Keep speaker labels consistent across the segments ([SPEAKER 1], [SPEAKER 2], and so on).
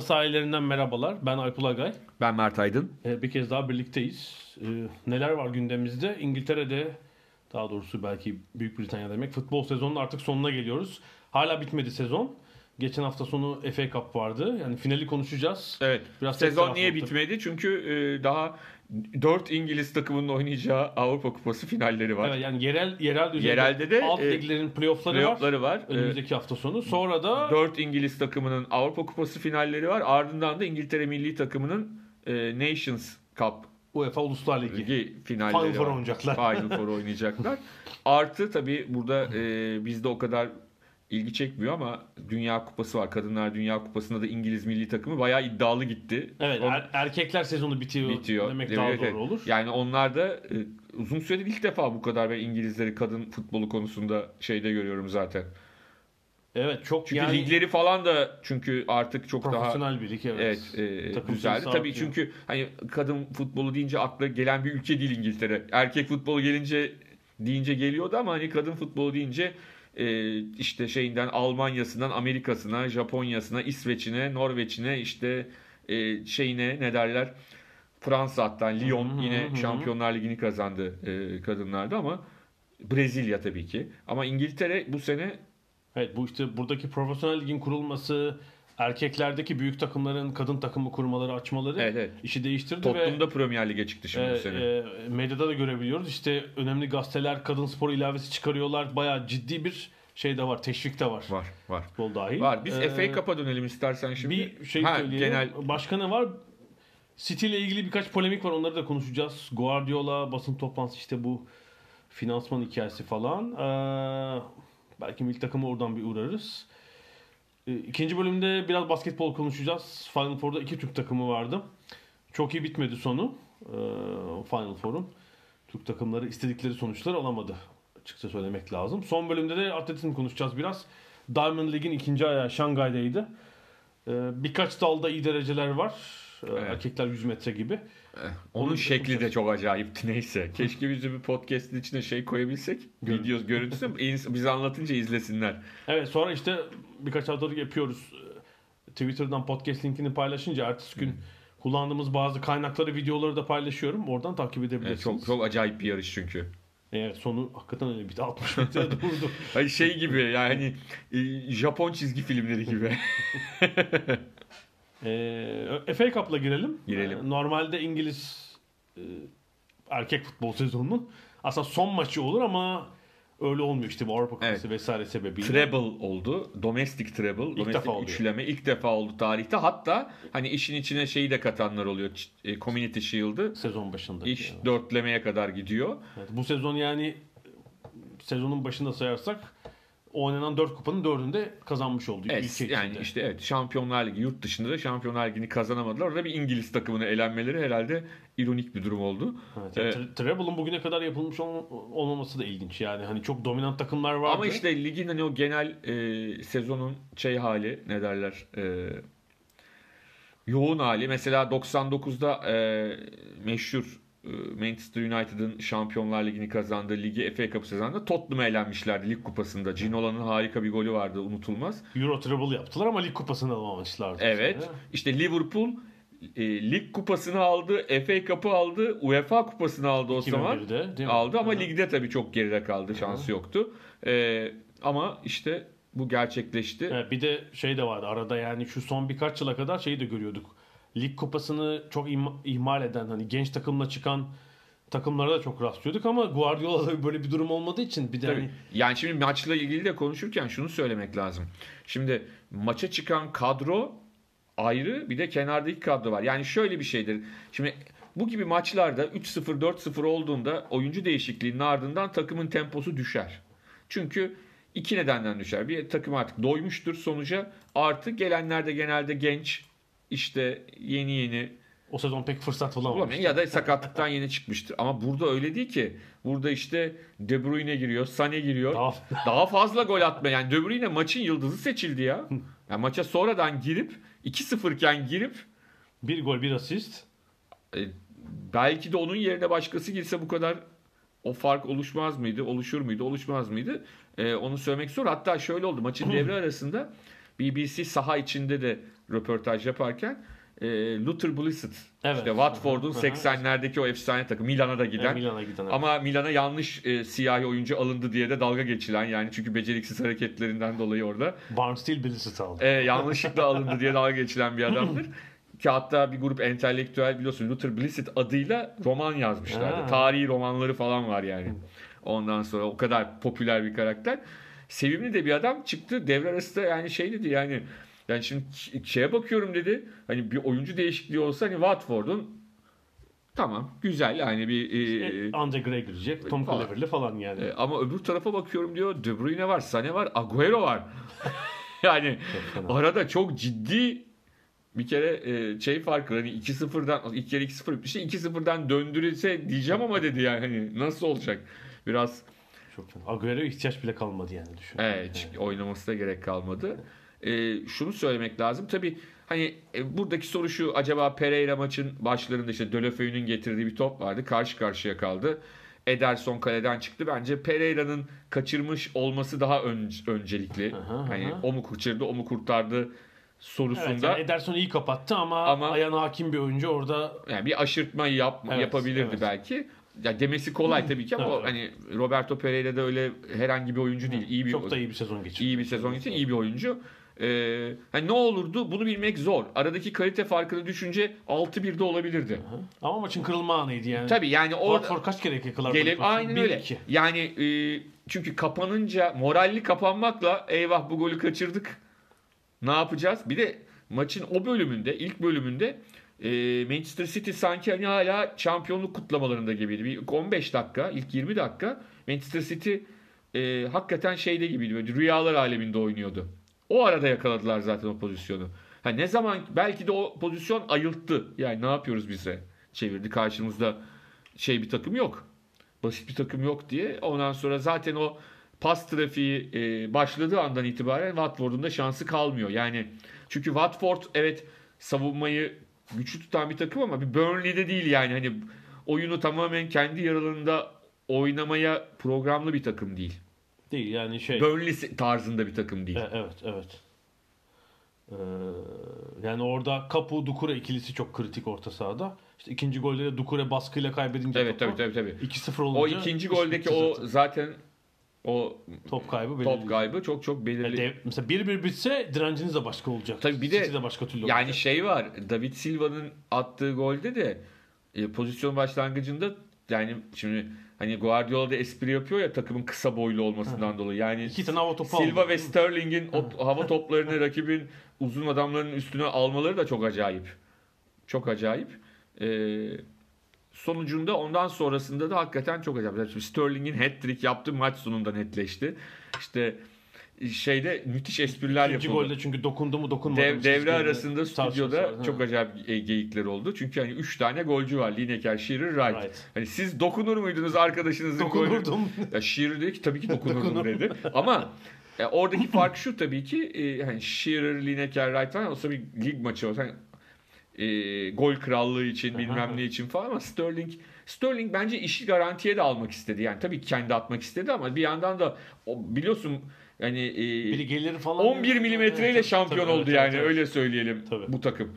[SPEAKER 1] Ada sahillerinden merhabalar. Ben Alp Ulagay.
[SPEAKER 2] Ben Mert Aydın.
[SPEAKER 1] Ee, bir kez daha birlikteyiz. Ee, neler var gündemimizde? İngiltere'de, daha doğrusu belki Büyük Britanya demek, futbol sezonunun artık sonuna geliyoruz. Hala bitmedi sezon. Geçen hafta sonu FA Cup vardı. Yani finali konuşacağız.
[SPEAKER 2] Evet.
[SPEAKER 1] Biraz
[SPEAKER 2] Sezon niye bitmedi? Çünkü e, daha 4 İngiliz takımının oynayacağı Avrupa Kupası finalleri var.
[SPEAKER 1] Evet, yani yerel yerel düzeyde
[SPEAKER 2] Yerelde de,
[SPEAKER 1] alt
[SPEAKER 2] e,
[SPEAKER 1] liglerin playoff'ları,
[SPEAKER 2] Playoff'ları
[SPEAKER 1] var.
[SPEAKER 2] var.
[SPEAKER 1] Önümüzdeki hafta sonu. Sonra da
[SPEAKER 2] 4 İngiliz takımının Avrupa Kupası finalleri var. Ardından da İngiltere milli takımının e, Nations Cup
[SPEAKER 1] UEFA Uluslar Ligi.
[SPEAKER 2] Ligi finalleri
[SPEAKER 1] Final Four oynayacaklar.
[SPEAKER 2] Final Four oynayacaklar. Artı tabii burada e, bizde o kadar ilgi çekmiyor ama Dünya Kupası var. Kadınlar Dünya Kupası'nda da İngiliz milli takımı bayağı iddialı gitti.
[SPEAKER 1] Evet,
[SPEAKER 2] Son-
[SPEAKER 1] er- erkekler sezonu bitiyor,
[SPEAKER 2] bitiyor.
[SPEAKER 1] demek daha
[SPEAKER 2] evet.
[SPEAKER 1] doğru olur.
[SPEAKER 2] Yani onlar da e, uzun süredir ilk defa bu kadar ben İngilizleri kadın futbolu konusunda şeyde görüyorum zaten.
[SPEAKER 1] Evet, çok
[SPEAKER 2] Çünkü
[SPEAKER 1] yani
[SPEAKER 2] ligleri falan da çünkü artık çok daha
[SPEAKER 1] profesyonel bir lig evet.
[SPEAKER 2] Evet, e, güzeldi. Tabii
[SPEAKER 1] artıyor.
[SPEAKER 2] çünkü hani kadın futbolu deyince akla gelen bir ülke değil İngiltere. Erkek futbolu gelince deyince geliyordu ama hani kadın futbolu deyince işte şeyinden Almanya'sından Amerika'sına, Japonya'sına, İsveç'ine, Norveç'ine işte e, şeyine ne derler Fransa hatta Lyon yine. Şampiyonlar Ligi'ni kazandı e, kadınlarda ama Brezilya tabii ki. Ama İngiltere bu sene
[SPEAKER 1] Evet bu işte buradaki profesyonel ligin kurulması, erkeklerdeki büyük takımların kadın takımı kurmaları, açmaları
[SPEAKER 2] Evet, evet.
[SPEAKER 1] işi değiştirdi
[SPEAKER 2] Tottenham'da
[SPEAKER 1] ve
[SPEAKER 2] Premier Lig'e çıktı şimdi
[SPEAKER 1] e,
[SPEAKER 2] bu sene.
[SPEAKER 1] e, medyada da görebiliyoruz. İşte önemli gazeteler kadın spor ilavesi çıkarıyorlar. Bayağı ciddi bir şey de var, teşvik de var.
[SPEAKER 2] Var, var.
[SPEAKER 1] Futbol dahil.
[SPEAKER 2] Var. Biz
[SPEAKER 1] Ee,
[SPEAKER 2] FA Cup'a dönelim istersen şimdi.
[SPEAKER 1] bir şey
[SPEAKER 2] Ha,
[SPEAKER 1] söyleyelim.
[SPEAKER 2] Genel
[SPEAKER 1] Başka ne var? City ile ilgili birkaç polemik var. Onları da konuşacağız. Guardiola basın toplantısı işte bu finansman hikayesi falan. Ee, belki milli takımı oradan bir uğrarız. Ee, İkinci bölümde biraz basketbol konuşacağız. Final Four'da iki Türk takımı vardı. Çok iyi bitmedi sonu. Ee, Final Four'un. Türk takımları istedikleri sonuçları alamadı. Açıkça söylemek lazım. Son bölümde de atletizm konuşacağız biraz. Diamond League'in ikinci ayağı Şangay'daydı. Ee, birkaç dalda iyi dereceler var.
[SPEAKER 2] Evet.
[SPEAKER 1] Erkekler 100 metre gibi.
[SPEAKER 2] Onun
[SPEAKER 1] Onu
[SPEAKER 2] şekli de çok acayipti neyse. Keşke biz de bir podcast'in içine şey koyabilsek. Video görüntüsü bize anlatınca izlesinler.
[SPEAKER 1] Evet sonra işte birkaç haftadır yapıyoruz. Ee, Twitter'dan podcast linkini paylaşınca ertesi gün kullandığımız bazı kaynakları, videoları da paylaşıyorum. Oradan takip
[SPEAKER 2] Evet,
[SPEAKER 1] edebilirsiniz.
[SPEAKER 2] çok çok acayip bir yarış çünkü.
[SPEAKER 1] Evet, sonu hakikaten öyle bir de 60 metre durdu.
[SPEAKER 2] Hani şey gibi yani Japon çizgi filmleri gibi.
[SPEAKER 1] Ee, FA Cup'la girelim.
[SPEAKER 2] Girelim.
[SPEAKER 1] Ee, Normalde İngiliz e, erkek futbol sezonunun aslında son maçı olur ama öyle olmuyor işte bu Avrupa Kupası vesaire sebebiyle.
[SPEAKER 2] treble oldu. Domestic treble. domestic
[SPEAKER 1] defa oluyor.
[SPEAKER 2] üçleme ilk defa oldu tarihte. Hatta hani işin içine şeyi de katanlar oluyor. E, Community Shield'ı.
[SPEAKER 1] sezon başında.
[SPEAKER 2] İş
[SPEAKER 1] Yani.
[SPEAKER 2] dörtlemeye kadar gidiyor.
[SPEAKER 1] Evet, bu sezon yani e, sezonun başında sayarsak oynanan 4 kupanın 4'ünde kazanmış oldu.
[SPEAKER 2] Evet,
[SPEAKER 1] ülke
[SPEAKER 2] yani
[SPEAKER 1] içinde.
[SPEAKER 2] işte evet Şampiyonlar Ligi yurt dışında da Şampiyonlar Ligi'ni kazanamadılar. Orada bir İngiliz takımına elenmeleri herhalde ironik bir durum oldu.
[SPEAKER 1] Evet, yani. Tre- Treble'ın bugüne kadar yapılmış ol- olmaması da ilginç. Yani hani çok dominant takımlar vardı.
[SPEAKER 2] Ama işte ligin hani o genel e, sezonun şey hali ne derler e, yoğun hali. Mesela 99'da e, meşhur Manchester United'ın Şampiyonlar Ligi'ni kazandığı ligi FA Cup sezonunda Tottenham'a elenmişlerdi lig kupasında. Ginola'nın harika bir golü vardı unutulmaz.
[SPEAKER 1] Euro Treble yaptılar ama lig kupasını alamamışlardı.
[SPEAKER 2] Evet.
[SPEAKER 1] sene.
[SPEAKER 2] İşte Liverpool e, lig kupasını aldı, FA Cup'ı aldı, UEFA kupasını aldı o zaman.
[SPEAKER 1] 2001'de değil mi?
[SPEAKER 2] Aldı ama
[SPEAKER 1] Hı hı.
[SPEAKER 2] ligde tabii çok geride kaldı. Şansı yoktu. E, ama işte bu gerçekleşti.
[SPEAKER 1] Evet, bir de şey de vardı arada yani şu son birkaç yıla kadar şeyi de görüyorduk. Lig kupasını çok ihmal eden hani genç takımla çıkan takımlara da çok rastlıyorduk ama Guardiola'da böyle bir durum olmadığı için bir de
[SPEAKER 2] Tabii.
[SPEAKER 1] hani
[SPEAKER 2] Yani şimdi maçla ilgili de konuşurken şunu söylemek lazım. Şimdi maça çıkan kadro ayrı bir de kenardaki kadro var. Yani şöyle bir şeydir. Şimdi bu gibi maçlarda 3-0 4-0 olduğunda oyuncu değişikliğinin ardından takımın temposu düşer. Çünkü iki nedenden düşer. Bir takım artık doymuştur sonuca. Artı gelenler de genelde genç işte yeni yeni
[SPEAKER 1] O sezon pek fırsat bulamamış.
[SPEAKER 2] Ya da sakatlıktan yeni çıkmıştır. Ama burada öyle değil ki. Burada işte De Bruyne giriyor, Sané giriyor.
[SPEAKER 1] Daha-
[SPEAKER 2] Daha, fazla gol atma. Yani De Bruyne maçın yıldızı seçildi ya. Yani maça sonradan girip 2-0 iken girip
[SPEAKER 1] Bir gol bir asist.
[SPEAKER 2] e, belki de onun yerine başkası girse bu kadar o fark oluşmaz mıydı? Oluşur muydu? Oluşmaz mıydı? E, onu söylemek zor. Hatta şöyle oldu. Maçın devre arasında BBC saha içinde de röportaj yaparken e, Luther Blissett
[SPEAKER 1] Evet.
[SPEAKER 2] işte Watford'un
[SPEAKER 1] Hı hı.
[SPEAKER 2] 80'lerdeki o efsane takım Milan'a da giden
[SPEAKER 1] Yani Milan'a giden. evet.
[SPEAKER 2] ama Milan'a yanlış e, siyahi oyuncu alındı diye de dalga geçilen yani çünkü beceriksiz hareketlerinden dolayı orada
[SPEAKER 1] Barnsteel Billis'i aldı.
[SPEAKER 2] e, yanlışlıkla alındı diye dalga geçilen bir adamdır. Ki hatta bir grup entelektüel biliyorsun Luther Blissett adıyla roman yazmışlardı.
[SPEAKER 1] Ha.
[SPEAKER 2] Tarihi romanları falan var yani. Ondan sonra o kadar popüler bir karakter. Sevimli de bir adam çıktı devre arasında yani şey dedi yani yani şimdi şeye bakıyorum dedi. Hani bir oyuncu değişikliği olsa hani Watford'un tamam güzel yani bir e,
[SPEAKER 1] E, Andre Gray girecek. Tom
[SPEAKER 2] falan.
[SPEAKER 1] Cleverley falan yani.
[SPEAKER 2] e, ama öbür tarafa bakıyorum diyor. De Bruyne var, Sané var, Agüero var. yani
[SPEAKER 1] fena.
[SPEAKER 2] arada çok ciddi bir kere e, şey farkı hani 2-0'dan ilk kere 2-0 bitmişti. 2-0'dan döndürülse diyeceğim ama dedi yani hani nasıl olacak? Biraz
[SPEAKER 1] Çok fena. Agüero'ya ihtiyaç bile kalmadı yani düşün.
[SPEAKER 2] Evet, hiç oynaması da gerek kalmadı. Ee, şunu söylemek lazım. Tabii hani e, buradaki soru şu. Acaba Pereira maçın başlarında işte Dölofeu'nun getirdiği bir top vardı. Karşı karşıya kaldı. Ederson kaleden çıktı. Bence Pereira'nın kaçırmış olması daha ön- öncelikli.
[SPEAKER 1] Aha,
[SPEAKER 2] hani
[SPEAKER 1] aha.
[SPEAKER 2] o mu kaçırdı, o mu kurtardı sorusunda.
[SPEAKER 1] Evet, yani Ederson iyi kapattı ama,
[SPEAKER 2] Ama-
[SPEAKER 1] ayağına hakim bir oyuncu orada
[SPEAKER 2] Yani bir aşırtma yap,
[SPEAKER 1] Evet,
[SPEAKER 2] yapabilirdi
[SPEAKER 1] evet.
[SPEAKER 2] belki. Ya demesi kolay tabii ki ama
[SPEAKER 1] Evet,
[SPEAKER 2] hani Roberto Pereira da öyle herhangi bir oyuncu değil. İyi bir
[SPEAKER 1] çok da iyi bir sezon geçirdi.
[SPEAKER 2] iyi bir sezon için iyi bir oyuncu. Ee, hani ne olurdu bunu bilmek zor. Aradaki kalite farkını düşünce 6-1'de olabilirdi.
[SPEAKER 1] Hı. Ama maçın kırılma anıydı yani.
[SPEAKER 2] Tabii yani orada
[SPEAKER 1] Watford kaç kere yakalar?
[SPEAKER 2] gelip aynen öyle. Yani e, çünkü kapanınca moralli kapanmakla eyvah bu golü kaçırdık. Ne yapacağız? Bir de maçın o bölümünde ilk bölümünde e, Manchester City sanki hani hala şampiyonluk kutlamalarında gibiydi. Bir 15 dakika, ilk 20 dakika Manchester City e, hakikaten şeyde gibiydi. Böyle rüyalar aleminde oynuyordu. O arada yakaladılar zaten o pozisyonu. Ha ne zaman belki de o pozisyon ayılttı. Yani ne yapıyoruz bize? Çevirdi karşımızda şey bir takım yok. Basit bir takım yok diye. Ondan sonra zaten o pas trafiği e, başladığı andan itibaren Watford'un da şansı kalmıyor. Yani çünkü Watford evet savunmayı güçlü tutan bir takım ama bir Burnley'de değil yani. Hani oyunu tamamen kendi yaralarında oynamaya programlı bir takım değil.
[SPEAKER 1] Değil yani şey.
[SPEAKER 2] Burnley tarzında bir takım değil.
[SPEAKER 1] E, evet evet. Ee, yani orada Kapu Dukure ikilisi çok kritik orta sahada. İşte ikinci golde de Dukure baskıyla kaybedince
[SPEAKER 2] Evet
[SPEAKER 1] topu,
[SPEAKER 2] tabii tabii tabii.
[SPEAKER 1] 2-0 olunca
[SPEAKER 2] O ikinci goldeki o
[SPEAKER 1] zaten.
[SPEAKER 2] zaten o
[SPEAKER 1] top kaybı belirli.
[SPEAKER 2] top kaybı çok çok
[SPEAKER 1] Yani
[SPEAKER 2] belirli.
[SPEAKER 1] dev- mesela 1-1 bitse direnciniz de başka olacak.
[SPEAKER 2] Tabii bir de-
[SPEAKER 1] City de başka türlü
[SPEAKER 2] Yani
[SPEAKER 1] olacak.
[SPEAKER 2] şey var. David Silva'nın attığı golde de e, pozisyon başlangıcında yani şimdi hani Guardiola da espri yapıyor ya takımın kısa boylu olmasından dolayı. Yani
[SPEAKER 1] İki tane hava topu
[SPEAKER 2] Silva
[SPEAKER 1] aldı.
[SPEAKER 2] ve Sterling'in o hava toplarını rakibin uzun adamların üstüne almaları da çok acayip. Çok acayip. Ee, sonucunda ondan sonrasında da hakikaten çok acayip. Sterling'in hat-trick yaptığı maç sonunda netleşti. İşte şeyde müthiş espriler
[SPEAKER 1] İkinci
[SPEAKER 2] yapıldı.
[SPEAKER 1] golde çünkü dokundu mu dokunmadı
[SPEAKER 2] Dev,
[SPEAKER 1] mı?
[SPEAKER 2] devre arasında stüdyoda
[SPEAKER 1] var.
[SPEAKER 2] çok acayip e, geyikler oldu. Çünkü hani 3 tane golcü var. Lineker, Shearer, Wright.
[SPEAKER 1] Right.
[SPEAKER 2] Hani siz dokunur muydunuz arkadaşınızın golü?
[SPEAKER 1] Dokunurdum.
[SPEAKER 2] Ya Shearer dedi ki tabii ki dokunurdum
[SPEAKER 1] Dokunurdum.
[SPEAKER 2] dedi. Ama e, oradaki fark şu tabii ki e, hani Shearer, Lineker, Wright falan olsa bir lig maçı olsa hani, e, gol krallığı için bilmem ne için falan ama Sterling Sterling bence işi garantiye de almak istedi. Yani tabii kendi atmak istedi ama bir yandan da o, biliyorsun yani e,
[SPEAKER 1] Biri gelir falan.
[SPEAKER 2] 11 milimetreyle
[SPEAKER 1] Evet,
[SPEAKER 2] şampiyon
[SPEAKER 1] tabii,
[SPEAKER 2] oldu
[SPEAKER 1] evet,
[SPEAKER 2] yani
[SPEAKER 1] evet.
[SPEAKER 2] öyle söyleyelim
[SPEAKER 1] Tabii.
[SPEAKER 2] bu takım.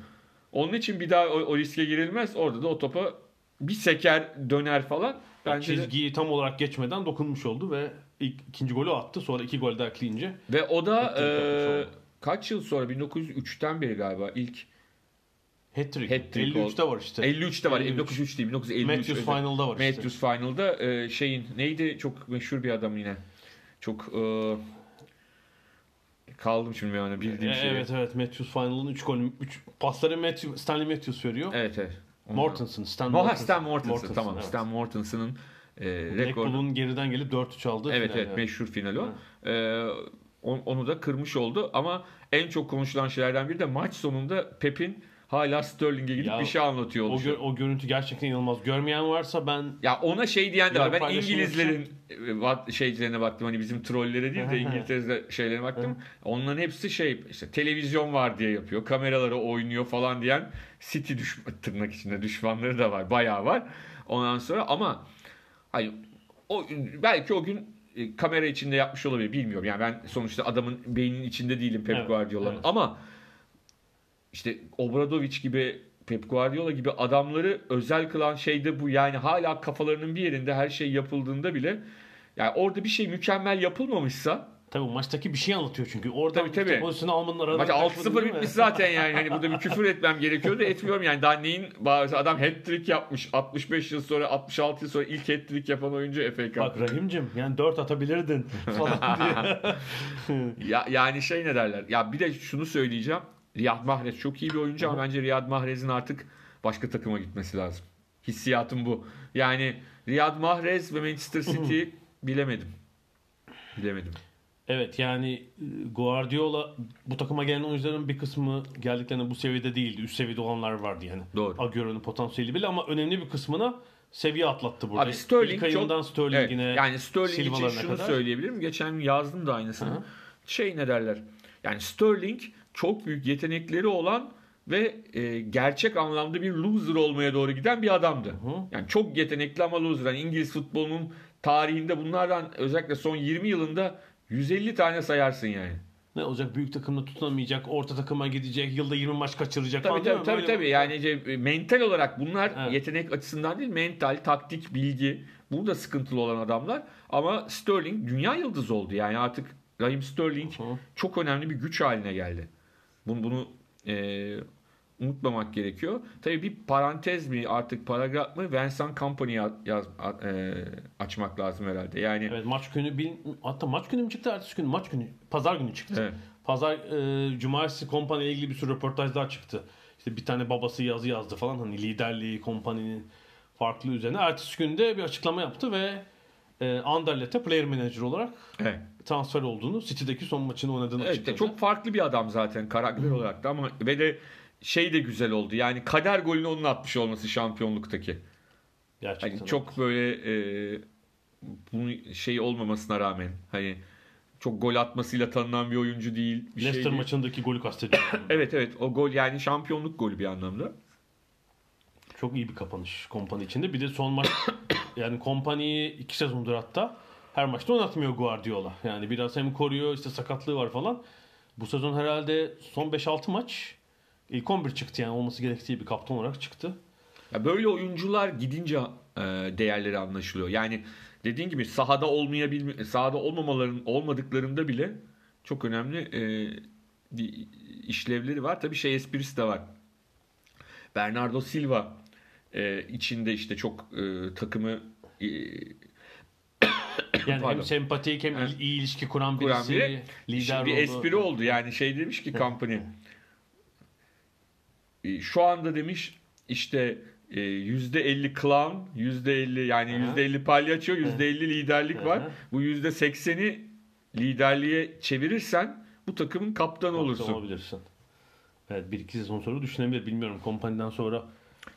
[SPEAKER 2] Onun için bir daha o, o riske girilmez. Orada da o topa bir seker döner falan. Bence de-
[SPEAKER 1] Çizgiyi tam olarak geçmeden dokunmuş oldu ve ilk, ikinci golü attı. Sonra iki gol daha ekleyince
[SPEAKER 2] ve o da e, kaç yıl sonra 1903'ten beri galiba ilk
[SPEAKER 1] hat-trick.
[SPEAKER 2] Hat-trick
[SPEAKER 1] 53'te var işte.
[SPEAKER 2] 53'te var.
[SPEAKER 1] 53.
[SPEAKER 2] 1903 değil 1953.
[SPEAKER 1] Matthews
[SPEAKER 2] özür-
[SPEAKER 1] Final'da var işte.
[SPEAKER 2] Matthews Final'da e, şeyin neydi çok meşhur bir adam yine. Çok e, kaldım şimdi yani bildiğim
[SPEAKER 1] E,
[SPEAKER 2] şey.
[SPEAKER 1] evet evet Matthews Final'ın 3 gol 3 pasları Matthew, Stanley Matthews veriyor.
[SPEAKER 2] Evet evet. Onu-
[SPEAKER 1] Mortensen, Stan Mortensen.
[SPEAKER 2] Stan Mortensen,
[SPEAKER 1] Mortensen,
[SPEAKER 2] tamam.
[SPEAKER 1] evet.
[SPEAKER 2] Stan Mortensen'ın e, rekor.
[SPEAKER 1] Blackpool'un geriden gelip 4-3 aldı.
[SPEAKER 2] Evet
[SPEAKER 1] final
[SPEAKER 2] evet
[SPEAKER 1] yani.
[SPEAKER 2] meşhur final o. On- onu da kırmış oldu ama en çok konuşulan şeylerden biri de maç sonunda Pep'in hala Sterling'e gidip
[SPEAKER 1] Ya,
[SPEAKER 2] bir şey anlatıyor
[SPEAKER 1] O, gö- o görüntü gerçekten inanılmaz. Görmeyen varsa ben
[SPEAKER 2] Ya ona şey diyen de var. Ben İngilizlerin e, wat- şeylerine baktım. Hani bizim trollere değil de İngiltere'de şeylerine baktım. Onların hepsi şey işte televizyon var diye yapıyor. Kameralara oynuyor falan diyen City düş tırnak içinde düşmanları da var. Bayağı var. Ondan sonra ama hani o belki o gün e, kamera içinde yapmış olabilir bilmiyorum. Yani ben sonuçta adamın beyninin içinde değilim Pep
[SPEAKER 1] Evet,
[SPEAKER 2] Guardiola'nın.
[SPEAKER 1] evet.
[SPEAKER 2] Ama işte Obradovic gibi Pep Guardiola gibi adamları özel kılan şey de bu. Yani hala kafalarının bir yerinde her şey yapıldığında bile yani orada bir şey mükemmel yapılmamışsa
[SPEAKER 1] tabii maçtaki bir şey anlatıyor çünkü. Orada
[SPEAKER 2] Tabii, tabii.
[SPEAKER 1] pozisyonu almanın aradan
[SPEAKER 2] maç
[SPEAKER 1] kaçmadın
[SPEAKER 2] 6-0
[SPEAKER 1] değil mi?
[SPEAKER 2] bitmiş zaten yani. Hani burada bir küfür etmem gerekiyor da etmiyorum yani. Daha neyin adam hat-trick yapmış. 65 yıl sonra 66 yıl sonra ilk hat-trick yapan oyuncu FA Cup.
[SPEAKER 1] Bak Rahim'cim yani 4 atabilirdin falan diye.
[SPEAKER 2] Ya, yani şey ne derler? Ya bir de şunu söyleyeceğim. Riyad Mahrez çok iyi bir oyuncu ama bence Riyad Mahrez'in artık başka takıma gitmesi lazım. Hissiyatım bu. Yani Riyad Mahrez ve Manchester City bilemedim. Bilemedim.
[SPEAKER 1] Evet yani e, Guardiola bu takıma gelen oyuncuların bir kısmı geldiklerinde bu seviyede değildi. Üst seviyede olanlar vardı yani.
[SPEAKER 2] Doğru.
[SPEAKER 1] Agüero'nun potansiyeli bile ama önemli bir kısmına seviye atlattı burada.
[SPEAKER 2] Abi Sterling
[SPEAKER 1] İlk ayından
[SPEAKER 2] çok...
[SPEAKER 1] Sterling'ine
[SPEAKER 2] Evet, yani Sterling için şunu
[SPEAKER 1] kadar.
[SPEAKER 2] söyleyebilirim. Geçen yazdım da aynısını.
[SPEAKER 1] Hı hı.
[SPEAKER 2] Şey ne derler? Yani Sterling çok büyük yetenekleri olan ve e, gerçek anlamda bir loser olmaya doğru giden bir adamdı.
[SPEAKER 1] Hı.
[SPEAKER 2] Yani çok yetenekli ama loser. Yani İngiliz futbolunun tarihinde bunlardan özellikle son 20 yılında 150 tane sayarsın yani.
[SPEAKER 1] Ne olacak? Büyük takımda tutunamayacak, orta takıma gidecek, yılda 20 maç kaçıracak
[SPEAKER 2] Tabii
[SPEAKER 1] falan
[SPEAKER 2] tabii tabii, tabii. yani şey, mental olarak bunlar
[SPEAKER 1] Evet.
[SPEAKER 2] yetenek açısından değil mental, taktik, bilgi burada sıkıntılı olan adamlar ama Sterling dünya yıldızı oldu yani artık Raheem Sterling
[SPEAKER 1] Hı.
[SPEAKER 2] çok önemli bir güç haline geldi. Bunu bunu e, unutmamak gerekiyor. Tabii bir parantez mi artık paragraf mı Vincent Company yaz, e, açmak lazım herhalde. Yani
[SPEAKER 1] Evet maç günü bil, hatta maç günü mü çıktı ertesi gün maç günü pazar günü çıktı.
[SPEAKER 2] Evet.
[SPEAKER 1] Pazar e, cumartesi kompanya ile ilgili bir sürü röportaj daha çıktı. İşte bir tane babası yazı yazdı falan hani liderliği kompaninin farklı üzerine. Ertesi günde bir açıklama yaptı ve e, Anderlet'e player manager olarak
[SPEAKER 2] evet.
[SPEAKER 1] transfer olduğunu, City'deki son maçını oynadığını
[SPEAKER 2] Evet,
[SPEAKER 1] açıkladı.
[SPEAKER 2] çok farklı bir adam zaten karakter olarak da ama ve de şey de güzel oldu. Yani kader golünü onun atmış olması şampiyonluktaki.
[SPEAKER 1] Gerçekten.
[SPEAKER 2] Hani çok böyle e, bunun şey olmamasına rağmen hani çok gol atmasıyla tanınan bir oyuncu değil. Bir
[SPEAKER 1] Leicester
[SPEAKER 2] şey değil.
[SPEAKER 1] maçındaki golü kastediyorum.
[SPEAKER 2] Evet evet o gol yani şampiyonluk golü bir anlamda.
[SPEAKER 1] Çok iyi bir kapanış kompani içinde. Bir de son maç yani kompaniyi iki sezondur hatta her maçta oynatmıyor Guardiola. Yani biraz hem koruyor işte sakatlığı var falan. Bu sezon herhalde son 5-6 maç ilk 11 çıktı yani olması gerektiği bir kaptan olarak çıktı.
[SPEAKER 2] Ya böyle oyuncular gidince e, değerleri anlaşılıyor. Yani dediğin gibi sahada olmayabilme sahada olmamaların olmadıklarında bile çok önemli e, işlevleri var. Tabii şey esprisi de var. Bernardo Silva e, içinde işte çok e, takımı e,
[SPEAKER 1] Yani
[SPEAKER 2] Pardon.
[SPEAKER 1] hem sempatik hem
[SPEAKER 2] Evet.
[SPEAKER 1] iyi ilişki kuran
[SPEAKER 2] kuran
[SPEAKER 1] birisi,
[SPEAKER 2] biri
[SPEAKER 1] lider
[SPEAKER 2] bir
[SPEAKER 1] oldu.
[SPEAKER 2] espri oldu. Yani şey demiş ki company e, şu anda demiş işte e, %50 clown, %50 yani
[SPEAKER 1] Aha.
[SPEAKER 2] %50 palyaço, %50 liderlik var. Bu %80'i liderliğe çevirirsen bu takımın kaptanı
[SPEAKER 1] Kaptan
[SPEAKER 2] olursun.
[SPEAKER 1] olabilirsin. Evet bir iki sezon sonra düşünebilir bilmiyorum kompaniden sonra.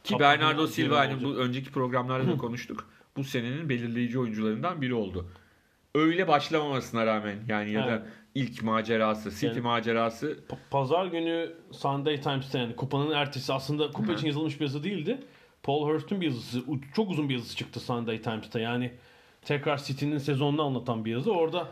[SPEAKER 2] Ki Bernardo Silva hani bu önceki programlarda da konuştuk. Bu senenin belirleyici oyuncularından biri oldu. Öyle başlamamasına rağmen yani ya da ilk macerası, City
[SPEAKER 1] Yani-
[SPEAKER 2] macerası
[SPEAKER 1] Pa- Pazar günü Sunday Times'ta yani kupanın ertesi aslında kupa için yazılmış bir yazı değildi. Paul Hurst'un bir yazısı, çok uzun bir yazısı çıktı Sunday Times'ta. Yani tekrar City'nin sezonunu anlatan bir yazı. Orada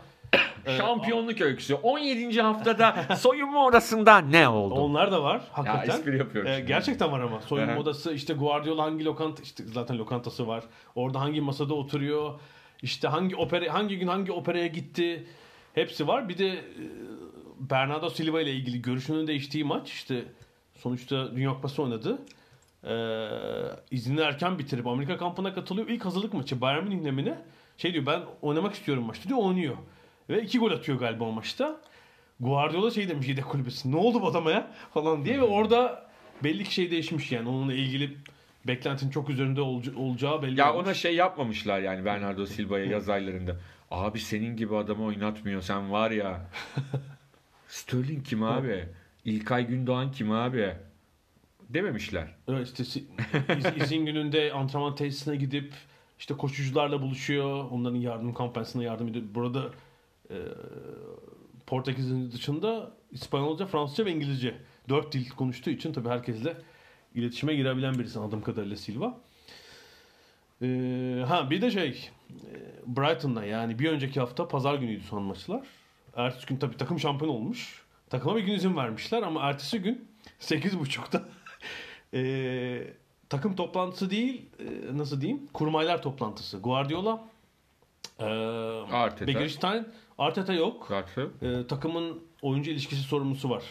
[SPEAKER 2] Şampiyonluk öyküsü. 17. haftada soyunma odasında ne oldu?
[SPEAKER 1] onlar da var
[SPEAKER 2] ya
[SPEAKER 1] hakikaten.
[SPEAKER 2] espri yapıyorum.
[SPEAKER 1] E,
[SPEAKER 2] şimdi.
[SPEAKER 1] gerçekten var ama. Soyunma odası işte Guardiola hangi lokanta işte zaten lokantası var. Orada hangi masada oturuyor. İşte hangi opera hangi gün hangi operaya gitti. Hepsi var. Bir de e, Bernardo Silva ile ilgili görüşünün değiştiği maç işte sonuçta Dünya Kupası oynadı. Ee, iznini erken bitirip Amerika kampına katılıyor. İlk hazırlık maçı Bayern Münih'le mi ne? Şey diyor ben oynamak istiyorum maçta diyor oynuyor. Ve iki gol atıyor galiba o maçta. Guardiola şey demiş yedek kulübesi. Ne oldu bu adama ya? Falan diye ve orada belli ki şey değişmiş yani. Onunla ilgili beklentinin çok üzerinde olca- olacağı belli
[SPEAKER 2] Ya
[SPEAKER 1] olmuş.
[SPEAKER 2] ona şey yapmamışlar yani Bernardo Silva'ya yaz aylarında. Abi senin gibi adamı oynatmıyor sen var ya. Sterling kim abi? İlkay Gündoğan kim abi? Dememişler.
[SPEAKER 1] Evet işte iz- izin gününde antrenman tesisine gidip işte koşucularla buluşuyor. Onların yardım kampanyasına yardım ediyor. Burada e, Portekiz'in dışında İspanyolca, Fransızca ve İngilizce dört dil konuştuğu için tabii herkesle iletişime girebilen birisi anladığım kadarıyla Silva. E, ha bir de şey e, Brighton'da yani bir önceki hafta pazar günüydü son maçlar. Ertesi gün tabii takım şampiyon olmuş. Takıma bir gün izin vermişler ama ertesi gün 8.30'da e, takım toplantısı değil e, nasıl diyeyim kurmaylar toplantısı. Guardiola e,
[SPEAKER 2] Arteta.
[SPEAKER 1] Arteta yok.
[SPEAKER 2] Kartı.
[SPEAKER 1] E, takımın oyuncu ilişkisi sorumlusu var.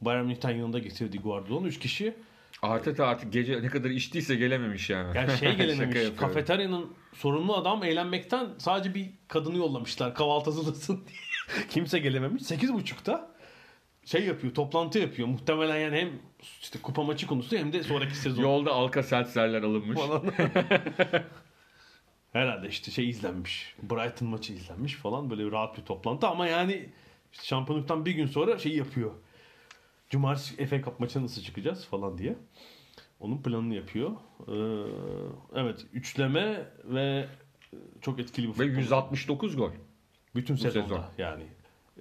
[SPEAKER 1] Bayern Münih'ten yanında getirdiği Guardiola'nın 3 kişi.
[SPEAKER 2] Arteta artık gece ne kadar içtiyse gelememiş yani.
[SPEAKER 1] Yani şey gelememiş. kafeteryanın sorumlu adam eğlenmekten sadece bir kadını yollamışlar. Kahvaltı hazırlasın diye. Kimse gelememiş. 8.30'da şey yapıyor, toplantı yapıyor. Muhtemelen yani hem işte kupa maçı konusu hem de sonraki sezon.
[SPEAKER 2] Yolda Alka Seltzer'ler alınmış.
[SPEAKER 1] falan. Herhalde işte şey izlenmiş. Brighton maçı izlenmiş falan. Böyle rahat bir toplantı ama yani işte şampiyonluktan bir gün sonra şey yapıyor. Cumartesi FA Cup maçına nasıl çıkacağız falan diye. Onun planını yapıyor. Ee, evet üçleme ve çok etkili bir
[SPEAKER 2] Ve
[SPEAKER 1] futbol.
[SPEAKER 2] 169 gol.
[SPEAKER 1] Bütün sezonda
[SPEAKER 2] sezon.
[SPEAKER 1] yani.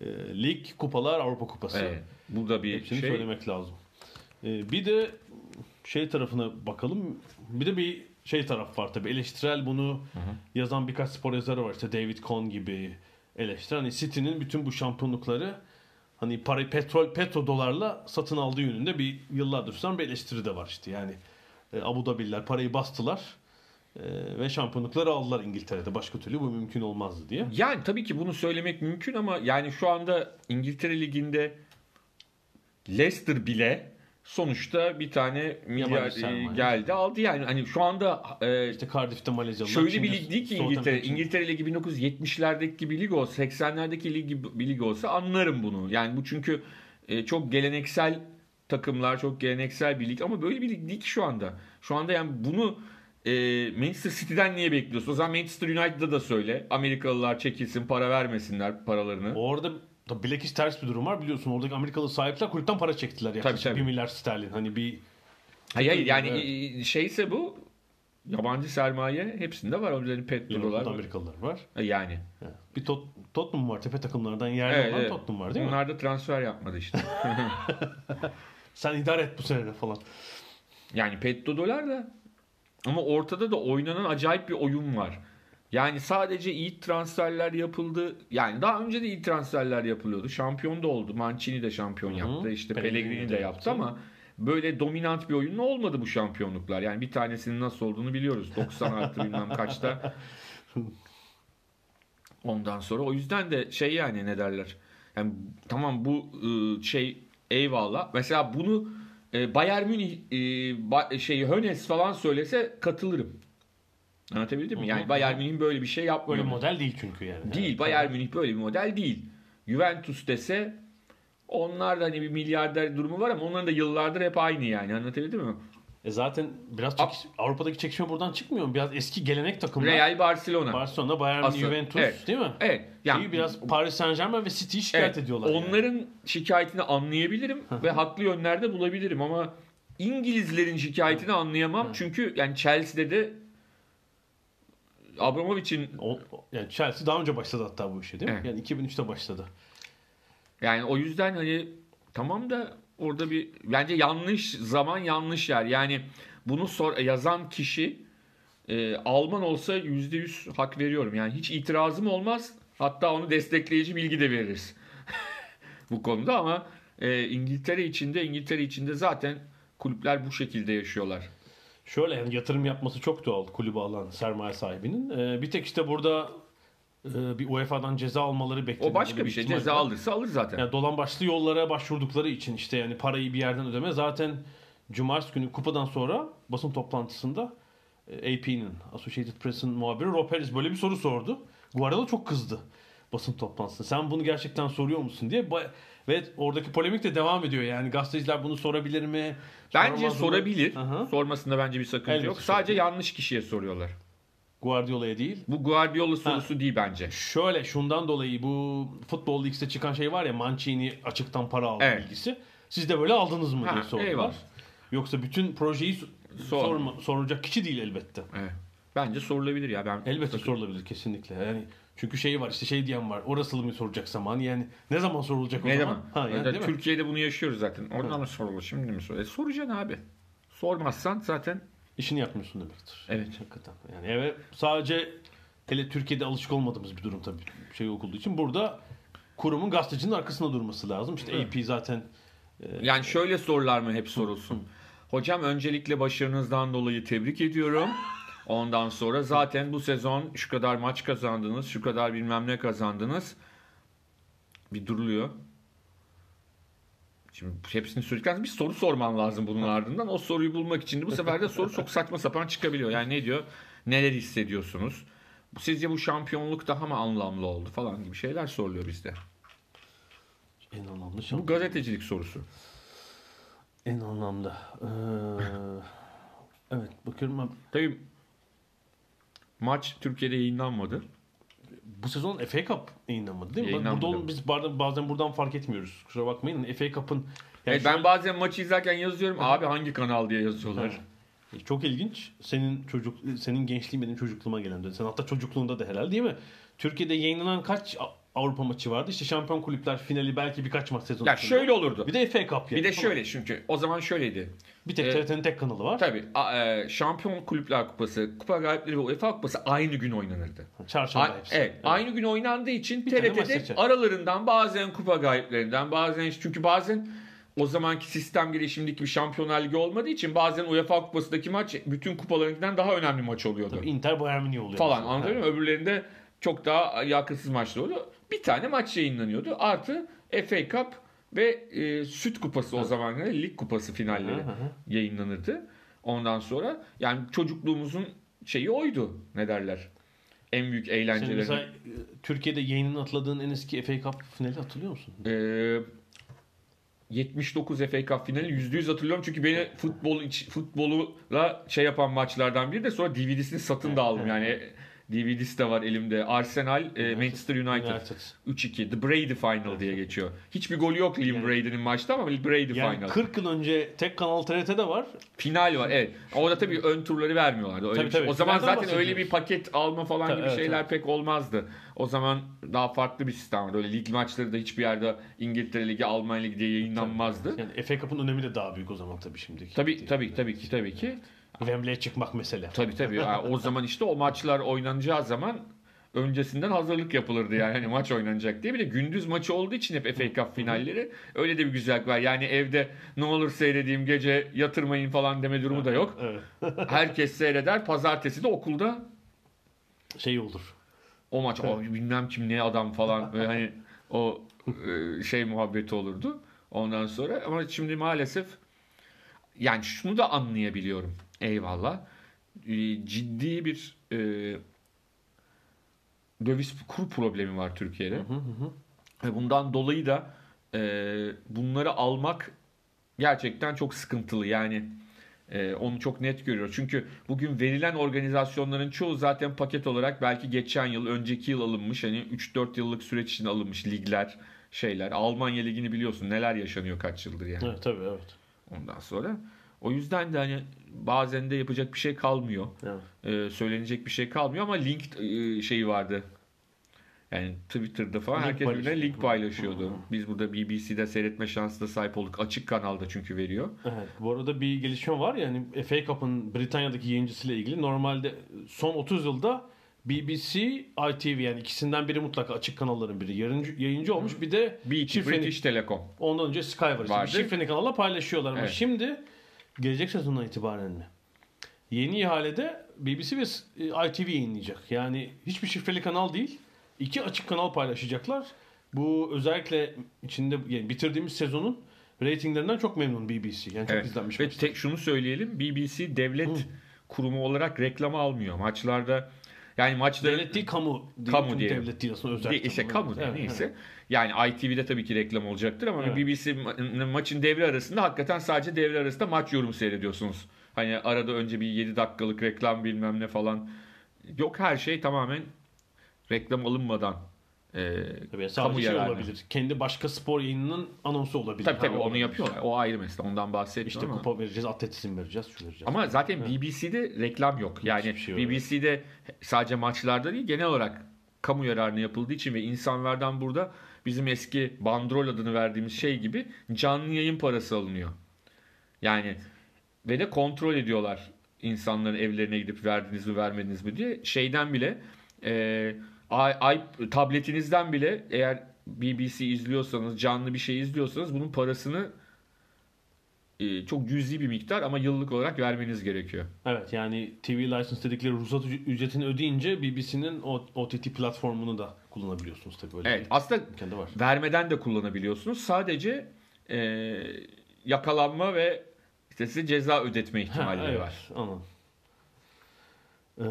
[SPEAKER 1] Ee, lig, kupalar, Avrupa Kupası.
[SPEAKER 2] Evet. Bu da bir
[SPEAKER 1] Hepsini
[SPEAKER 2] şey.
[SPEAKER 1] söylemek lazım. Ee, bir de şey tarafına bakalım. Bir de bir şey taraf var tabii. Eleştirel bunu yazan birkaç spor yazarı var. İşte David Cohn gibi eleştiren. Hani City'nin bütün bu şampiyonlukları hani para, petrol, petrodolarla satın aldığı yönünde bir yıllardır süren bir eleştiri de var işte. Yani e, Abu Dhabi'liler parayı bastılar e, ve şampiyonlukları aldılar İngiltere'de. Başka türlü bu mümkün olmazdı diye.
[SPEAKER 2] Yani tabii ki bunu söylemek mümkün ama yani şu anda İngiltere Ligi'nde Leicester bile sonuçta bir tane milyar e, geldi aldı yani hani şu anda e,
[SPEAKER 1] İşte Cardiff'te Malezyalılar.
[SPEAKER 2] şöyle bir lig değil ki İngiltere. İngiltere Ligi 1970'lerdeki gibi lig olsa 80'lerdeki lig gibi bir lig olsa anlarım bunu. Yani bu çünkü e, çok geleneksel takımlar çok geleneksel bir lig ama böyle bir lig değil ki şu anda. Şu anda yani bunu e, Manchester City'den niye bekliyorsun? O zaman Manchester United'da da söyle. Amerikalılar çekilsin para vermesinler paralarını.
[SPEAKER 1] Orada da bilakis ters bir durum var biliyorsun. Oradaki Amerikalı sahipler kulüpten para çektiler yaklaşık
[SPEAKER 2] Tabii, tabii.
[SPEAKER 1] 1 milyar sterlin. Hani bir
[SPEAKER 2] Hayır, hayır yani
[SPEAKER 1] Evet.
[SPEAKER 2] e, şeyse bu yabancı sermaye hepsinde var. Onların petrolar var.
[SPEAKER 1] Amerikalılar var.
[SPEAKER 2] Yani.
[SPEAKER 1] Yani Bir Tot Tottenham var. Tepe takımlardan yerli
[SPEAKER 2] Evet,
[SPEAKER 1] olan
[SPEAKER 2] evet.
[SPEAKER 1] Tottenham var değil mi?
[SPEAKER 2] Onlar da transfer yapmadı işte.
[SPEAKER 1] Sen idare et bu sene falan.
[SPEAKER 2] Yani petrodolar da ama ortada da oynanan acayip bir oyun var. Yani sadece iyi transferler yapıldı. Yani daha önce de iyi transferler yapılıyordu. Şampiyon da oldu. Mancini de şampiyon
[SPEAKER 1] Hı hı.
[SPEAKER 2] yaptı. İşte
[SPEAKER 1] Pellegrini de
[SPEAKER 2] yaptı ama böyle dominant bir oyun olmadı bu şampiyonluklar. Yani bir tanesinin nasıl olduğunu biliyoruz. 90 artı bilmem kaçta. Ondan sonra o yüzden de şey yani ne derler. Yani tamam bu ıı, şey eyvallah. Mesela bunu e, Bayern Münih e, şey Hönes falan söylese katılırım. Anlatabildim mi? Yani Bayern Münih böyle bir şey yapmıyor.
[SPEAKER 1] Böyle model değil çünkü yani.
[SPEAKER 2] Değil.
[SPEAKER 1] Evet.
[SPEAKER 2] Bayern Münih böyle bir model değil. Juventus dese onlar da hani bir milyarder durumu var ama onların da yıllardır hep aynı yani. Anlatabildim mi?
[SPEAKER 1] E zaten biraz çekiş- Avrupa'daki çekişme buradan çıkmıyor mu? Biraz eski gelenek takımlar.
[SPEAKER 2] Real Barcelona.
[SPEAKER 1] Barcelona, Bayern,
[SPEAKER 2] Asıl-
[SPEAKER 1] Juventus
[SPEAKER 2] evet.
[SPEAKER 1] değil mi?
[SPEAKER 2] evet. Yani
[SPEAKER 1] Şeyi biraz Paris Saint Germain ve City'yi şikayet
[SPEAKER 2] Evet,
[SPEAKER 1] ediyorlar. yani.
[SPEAKER 2] Onların şikayetini anlayabilirim ve haklı yönlerde bulabilirim ama İngilizlerin şikayetini anlayamam. Çünkü yani Chelsea'de de Abramovich'in
[SPEAKER 1] O- yani Chelsea daha önce başladı hatta bu işe değil mi?
[SPEAKER 2] Evet.
[SPEAKER 1] Yani 2003'te başladı.
[SPEAKER 2] yani o yüzden hani tamam da orada bir bence yanlış zaman yanlış yer. Yani bunu sor, yazan kişi e, Alman olsa %100 hak veriyorum. Yani hiç itirazım olmaz. Hatta onu destekleyici bilgi de veririz. bu konuda ama e, İngiltere içinde İngiltere içinde zaten kulüpler bu şekilde yaşıyorlar.
[SPEAKER 1] Şöyle yani yatırım yapması çok doğal kulübü alan sermaye sahibinin. Ee, bir tek işte burada e, bir UEFA'dan ceza almaları bekleniyor.
[SPEAKER 2] O başka bir şey.
[SPEAKER 1] ihtimal
[SPEAKER 2] Ceza alırsa alır zaten.
[SPEAKER 1] Yani dolan başlı yollara başvurdukları için işte yani parayı bir yerden ödeme. Zaten Cumartesi günü kupadan sonra basın toplantısında e, AP'nin, Associated Press'in muhabiri Rob Harris böyle bir soru sordu. Guardiola çok kızdı. Basın toplantısında. Sen bunu gerçekten soruyor musun diye. Ve oradaki polemik de devam ediyor. Yani gazeteciler bunu sorabilir mi?
[SPEAKER 2] Bence
[SPEAKER 1] Sormaz
[SPEAKER 2] sorabilir.
[SPEAKER 1] Aha.
[SPEAKER 2] Sormasında bence bir sakınca
[SPEAKER 1] Elbette
[SPEAKER 2] yok. Sadece
[SPEAKER 1] sorabilir.
[SPEAKER 2] yanlış kişiye soruyorlar.
[SPEAKER 1] Guardiola'ya değil.
[SPEAKER 2] Bu Guardiola sorusu değil bence.
[SPEAKER 1] Şöyle şundan dolayı bu Futbol League'de çıkan şey var ya Mancini açıktan para aldı
[SPEAKER 2] Evet.
[SPEAKER 1] bilgisi. Siz de böyle aldınız mı
[SPEAKER 2] Ha,
[SPEAKER 1] diye sordular.
[SPEAKER 2] eyvallah.
[SPEAKER 1] Yoksa bütün projeyi so-
[SPEAKER 2] Sor.
[SPEAKER 1] sorma, sorulacak kişi değil elbette.
[SPEAKER 2] Evet. Bence sorulabilir ya. Ben
[SPEAKER 1] Elbette sorulabilir kesinlikle. Yani çünkü şey var işte şey diyen var. Orası mı sorulacak zaman? Yani ne zaman sorulacak o
[SPEAKER 2] Ne
[SPEAKER 1] zaman?
[SPEAKER 2] zaman?
[SPEAKER 1] Ha, yani, değil mi?
[SPEAKER 2] Türkiye'de bunu yaşıyoruz zaten. Oradan mı sorulur? Şimdi mi sorulur? E, soracaksın abi. Sormazsan zaten
[SPEAKER 1] İşini yapmıyorsun demektir.
[SPEAKER 2] Evet.
[SPEAKER 1] Hakikaten. Yani evet sadece hele Türkiye'de alışık olmadığımız bir durum tabii şey olduğu için burada kurumun gazetecinin arkasında durması lazım. İşte AP zaten
[SPEAKER 2] yani şöyle sorular mı hep sorulsun. Hocam öncelikle başarınızdan dolayı tebrik ediyorum. Ondan sonra zaten bu sezon şu kadar maç kazandınız, şu kadar bilmem ne kazandınız. Bir duruluyor. Şimdi hepsini söyledikten bir soru sorman lazım bunun ardından. O soruyu bulmak için de bu sefer de soru çok saçma sapan çıkabiliyor. Yani ne diyor? Neler hissediyorsunuz? Sizce bu şampiyonluk daha mı anlamlı oldu falan gibi şeyler soruluyor bizde.
[SPEAKER 1] en anlamlı
[SPEAKER 2] Bu
[SPEAKER 1] şey.
[SPEAKER 2] gazetecilik sorusu.
[SPEAKER 1] En anlamlı. Ee, evet bakıyorum ben
[SPEAKER 2] Tabii maç Türkiye'de yayınlanmadı.
[SPEAKER 1] bu sezon FA Cup yayınlanmadı değil mi?
[SPEAKER 2] Yayınlanmadı.
[SPEAKER 1] Burada biz bazen, buradan fark etmiyoruz. Kusura bakmayın. FA Cup'ın yani
[SPEAKER 2] Evet, ben
[SPEAKER 1] şöyle-
[SPEAKER 2] bazen maçı izlerken yazıyorum. Abi hangi kanal diye yazıyorlar.
[SPEAKER 1] Ha. Çok ilginç. Senin çocuk senin gençliğin benim çocukluğuma gelen dönem. Sen hatta çocukluğunda da herhalde değil mi? Türkiye'de yayınlanan kaç Avrupa maçı vardı? İşte Şampiyon Kulüpler finali belki birkaç maç sezonu.
[SPEAKER 2] Ya
[SPEAKER 1] içinde.
[SPEAKER 2] şöyle olurdu.
[SPEAKER 1] Bir de FA Cup yani.
[SPEAKER 2] Bir de şöyle çünkü o zaman şöyleydi.
[SPEAKER 1] Bir tek
[SPEAKER 2] Ee,
[SPEAKER 1] TRT'nin tek kanalı var.
[SPEAKER 2] Tabii e, Şampiyon Kulüpler Kupası, Kupa Galipleri ve UEFA Kupası aynı gün oynanırdı.
[SPEAKER 1] Çarşamba
[SPEAKER 2] A-
[SPEAKER 1] hepsi.
[SPEAKER 2] evet, aynı gün oynandığı için
[SPEAKER 1] Bir
[SPEAKER 2] TRT'de aralarından bazen kupa galiplerinden bazen çünkü bazen o zamanki sistem gereği şimdiki bir şampiyonlar ligi olmadığı için bazen UEFA kupasındaki maç bütün kupalarınkinden daha önemli maç oluyordu.
[SPEAKER 1] Tabii Inter Bayern Münih oluyor.
[SPEAKER 2] falan anladın mı? Öbürlerinde çok daha yakınsız maçlar oluyor. Bir tane maç yayınlanıyordu. Artı FA Cup ve e, Süt Kupası o zaman lig kupası finalleri yayınlanırdı. Ondan sonra yani çocukluğumuzun şeyi oydu. Ne derler? En büyük eğlenceleri.
[SPEAKER 1] mesela e, Türkiye'de yayının atladığın en eski FA Cup finali hatırlıyor musun?
[SPEAKER 2] Ee, 79 FA Cup finali %100 hatırlıyorum çünkü beni futbol iç, futboluyla şey yapan maçlardan biri de sonra DVD'sini satın da aldım yani DVD'si de var elimde. Arsenal, e, Manchester United.
[SPEAKER 1] United.
[SPEAKER 2] 3-2. The Brady Final diye geçiyor. Hiçbir golü yok Liam
[SPEAKER 1] Yani-
[SPEAKER 2] Brady'nin maçta ama Brady
[SPEAKER 1] Yani
[SPEAKER 2] Final.
[SPEAKER 1] 40 yıl önce tek kanal TRT'de var.
[SPEAKER 2] Final var evet. Orada tabii ön turları vermiyorlardı. Öyle
[SPEAKER 1] Tabii,
[SPEAKER 2] bir şey.
[SPEAKER 1] tabii.
[SPEAKER 2] O zaman
[SPEAKER 1] Finalden
[SPEAKER 2] zaten öyle bir paket alma falan
[SPEAKER 1] Tabii,
[SPEAKER 2] gibi
[SPEAKER 1] evet,
[SPEAKER 2] şeyler
[SPEAKER 1] evet.
[SPEAKER 2] pek olmazdı. O zaman daha farklı bir sistem vardı. Öyle lig maçları da hiçbir yerde İngiltere Ligi, Almanya Ligi diye yayınlanmazdı.
[SPEAKER 1] Yani FA Cup'ın önemi de daha büyük o zaman tabii şimdiki.
[SPEAKER 2] Tabii tabii tabii ki tabii ki.
[SPEAKER 1] Wembley'e çıkmak mesele.
[SPEAKER 2] Tabii tabii. Yani o zaman işte o maçlar oynanacağı zaman öncesinden hazırlık yapılırdı yani hani maç oynanacak diye. Bir de gündüz maçı olduğu için hep FA Cup finalleri öyle de bir güzellik var. Yani evde ne olur seyredeyim gece yatırmayın falan deme durumu da yok. Herkes seyreder. Pazartesi de okulda
[SPEAKER 1] Şey olur.
[SPEAKER 2] o maç "Aa, bilmem kim ne adam falan böyle hani o e, şey muhabbeti olurdu. Ondan sonra ama şimdi maalesef yani şunu da anlayabiliyorum. Eyvallah. E, Ciddi bir e, döviz kur problemi var Türkiye'de.
[SPEAKER 1] Hı hı hı.
[SPEAKER 2] Ve bundan dolayı da e, bunları almak gerçekten çok sıkıntılı. Yani e, onu çok net görüyoruz. Çünkü bugün verilen organizasyonların çoğu zaten paket olarak belki geçen yıl, önceki yıl alınmış. Hani 3-4 yıllık süreç için alınmış ligler, şeyler. Almanya ligini biliyorsun neler yaşanıyor kaç yıldır yani.
[SPEAKER 1] Evet tabii evet.
[SPEAKER 2] Ondan sonra. O yüzden de hani bazen de yapacak bir şey kalmıyor.
[SPEAKER 1] evet.
[SPEAKER 2] Ee, söylenecek bir şey kalmıyor ama link e, şeyi vardı. Yani Twitter'da falan
[SPEAKER 1] Link
[SPEAKER 2] herkes birbirine link paylaşıyordu. Biz burada BBC'de seyretme şansına sahip olduk. Açık kanalda çünkü veriyor.
[SPEAKER 1] Evet. Bu arada bir gelişme var yani FA Cup'ın Britanya'daki yayıncısıyla ilgili. Normalde son 30 yılda BBC, ITV yani ikisinden biri mutlaka açık kanalların biri yayıncı, yayıncı olmuş. Bir de
[SPEAKER 2] BT,
[SPEAKER 1] şifreni-
[SPEAKER 2] British Telecom.
[SPEAKER 1] ondan önce Sky var. işte. Şifreni kanalla paylaşıyorlar ama
[SPEAKER 2] Evet.
[SPEAKER 1] şimdi gelecek sezondan itibaren mi? Yeni ihalede BBC ve e, ITV yayınlayacak. Yani hiçbir şifreli kanal değil. İki açık kanal paylaşacaklar. Bu özellikle içinde yani bitirdiğimiz sezonun reytinglerinden çok memnun BBC. Yani çok
[SPEAKER 2] Evet.
[SPEAKER 1] izlenmiş
[SPEAKER 2] Ve tek şunu söyleyelim. BBC devlet kurumu olarak reklam almıyor. Maçlarda Yani maçların
[SPEAKER 1] Devlet değil kamu. Değil,
[SPEAKER 2] Kamu diyelim.
[SPEAKER 1] Devlet değil aslında özel.
[SPEAKER 2] Değil, işte kamu
[SPEAKER 1] Evet,
[SPEAKER 2] neyse.
[SPEAKER 1] evet.
[SPEAKER 2] Yani ITV'de tabii ki reklam olacaktır ama
[SPEAKER 1] Evet.
[SPEAKER 2] BBC ma- maçın devre arasında hakikaten sadece devre arasında maç yorumu seyrediyorsunuz. Hani arada önce bir 7 dakikalık reklam bilmem ne falan. Yok her şey tamamen reklam alınmadan e,
[SPEAKER 1] Tabii
[SPEAKER 2] kamu
[SPEAKER 1] şey
[SPEAKER 2] yararına.
[SPEAKER 1] olabilir. Kendi başka spor yayınının anonsu olabilir.
[SPEAKER 2] Tabii tabii
[SPEAKER 1] Ha,
[SPEAKER 2] onu
[SPEAKER 1] olabilir.
[SPEAKER 2] yapıyorlar. O ayrı mesele. Ondan bahsetmiyorum
[SPEAKER 1] İşte
[SPEAKER 2] ama.
[SPEAKER 1] kupa vereceğiz, atletizm vereceğiz, şu vereceğiz.
[SPEAKER 2] Ama zaten BBC'de reklam yok. Yani
[SPEAKER 1] şey.
[SPEAKER 2] BBC'de sadece maçlarda değil genel olarak kamu yararına yapıldığı için ve insanlardan burada bizim eski bandrol adını verdiğimiz şey gibi canlı yayın parası alınıyor. Yani ve de kontrol ediyorlar insanların evlerine gidip verdiniz mi vermediniz mi diye. Şeyden bile e, ay, tabletinizden bile eğer BBC izliyorsanız canlı bir şey izliyorsanız bunun parasını e, çok cüzi bir miktar ama yıllık olarak vermeniz gerekiyor.
[SPEAKER 1] Evet yani TV license dedikleri ruhsat üc- ücretini ödeyince BBC'nin OTT platformunu da kullanabiliyorsunuz tabii böyle.
[SPEAKER 2] Evet aslında
[SPEAKER 1] var.
[SPEAKER 2] vermeden de kullanabiliyorsunuz. Sadece e, yakalanma ve işte size ceza ödetme
[SPEAKER 1] Ha,
[SPEAKER 2] ihtimalleri
[SPEAKER 1] evet,
[SPEAKER 2] var.
[SPEAKER 1] Anladım. Ee,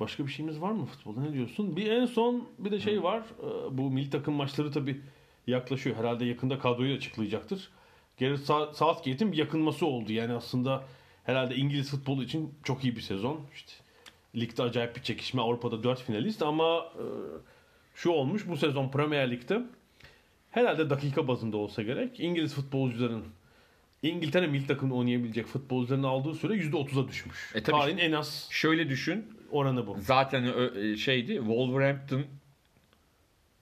[SPEAKER 1] başka bir şeyimiz var mı futbolda ne diyorsun? Bir en son bir de şey var. Ee, bu milli takım maçları tabii yaklaşıyor. Herhalde yakında kadroyu açıklayacaktır. Gareth Southgate'in bir yakınması oldu. Yani aslında herhalde İngiliz futbolu için çok iyi bir sezon. İşte ligde acayip bir çekişme. Avrupa'da 4 finalist ama e, şu olmuş bu sezon Premier Lig'de herhalde dakika bazında olsa gerek İngiliz futbolcuların İngiltere milli takımında oynayabilecek futbolcuların aldığı süre %30'a düşmüş.
[SPEAKER 2] E
[SPEAKER 1] Tarihin en az
[SPEAKER 2] Şöyle düşün.
[SPEAKER 1] oranı bu.
[SPEAKER 2] Zaten ö- e, şeydi Wolverhampton,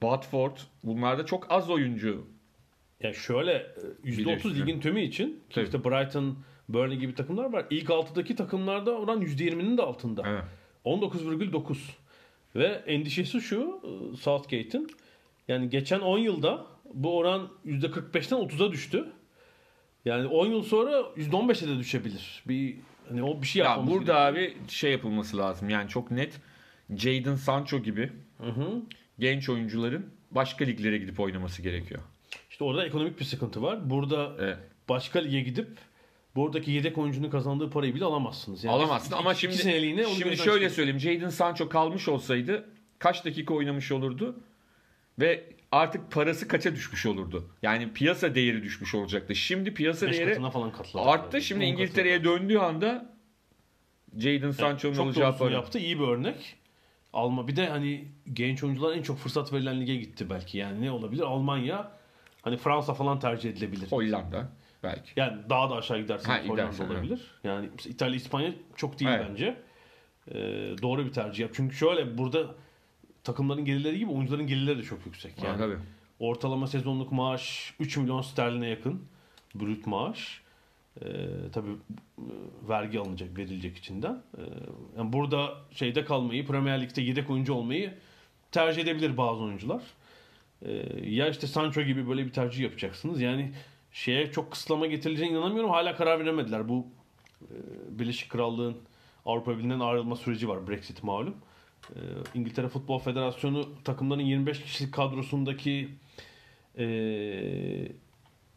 [SPEAKER 2] Watford bunlarda çok az oyuncu.
[SPEAKER 1] Yani şöyle e, %30
[SPEAKER 2] Biliyorsun.
[SPEAKER 1] ligin tümü için
[SPEAKER 2] Tabii.
[SPEAKER 1] işte Brighton, Burnley gibi takımlar var. İlk 6'daki takımlarda oran %20'nin de altında.
[SPEAKER 2] Evet.
[SPEAKER 1] 19,9. Ve endişesi şu e, Southgate'in yani geçen 10 yılda bu oran %45'ten 30'a düştü. Yani 10 yıl sonra %15'e de düşebilir. Bir hani o bir şey
[SPEAKER 2] Ya burada abi şey yapılması lazım. Yani çok net Jadon Sancho gibi
[SPEAKER 1] Hı hı.
[SPEAKER 2] genç oyuncuların başka liglere gidip oynaması gerekiyor.
[SPEAKER 1] İşte orada ekonomik bir sıkıntı var. Burada
[SPEAKER 2] Evet.
[SPEAKER 1] başka lige gidip buradaki yedek oyuncunun kazandığı parayı bile alamazsınız. Yani
[SPEAKER 2] Alamazsın ama şimdi
[SPEAKER 1] seneliğine
[SPEAKER 2] şimdi şöyle
[SPEAKER 1] çıkarın.
[SPEAKER 2] söyleyeyim. Jadon Sancho kalmış olsaydı kaç dakika oynamış olurdu ve artık parası kaça düşmüş olurdu? Yani piyasa değeri düşmüş olacaktı. Şimdi piyasa
[SPEAKER 1] Beş
[SPEAKER 2] değeri
[SPEAKER 1] falan katladı.
[SPEAKER 2] arttı. Şimdi
[SPEAKER 1] On
[SPEAKER 2] İngiltere'ye döndüğü anda Jadon. Sancho'nun alacağı
[SPEAKER 1] doğrusunu
[SPEAKER 2] para.
[SPEAKER 1] yaptı. İyi bir örnek. Alma. Bir de hani genç oyuncular en çok fırsat verilen lige gitti belki. Yani ne olabilir? Almanya hani Fransa falan tercih edilebilir.
[SPEAKER 2] Hollanda belki.
[SPEAKER 1] Yani daha da aşağı giderseniz
[SPEAKER 2] Ha,
[SPEAKER 1] Hollanda
[SPEAKER 2] gidersen,
[SPEAKER 1] olabilir. Yani mesela İtalya, İspanya çok değil
[SPEAKER 2] Evet.
[SPEAKER 1] bence. Ee, doğru bir tercih yap. Çünkü şöyle burada takımların gelirleri gibi oyuncuların gelirleri de çok yüksek.
[SPEAKER 2] Yani,
[SPEAKER 1] Yani
[SPEAKER 2] tabii.
[SPEAKER 1] ortalama sezonluk maaş 3 milyon sterline yakın. Brüt maaş. Ee, tabii e, vergi alınacak, verilecek içinden. Ee, yani burada şeyde kalmayı, Premier Lig'de yedek oyuncu olmayı tercih edebilir bazı oyuncular. Ee, ya işte Sancho gibi böyle bir tercih yapacaksınız. Yani şeye çok kısıtlama getirileceğine inanamıyorum. Hala karar veremediler. Bu e, Birleşik Krallığın Avrupa Birliği'nden ayrılma süreci var. Brexit malum. Ee, İngiltere Futbol Federasyonu takımların 25 kişilik kadrosundaki e,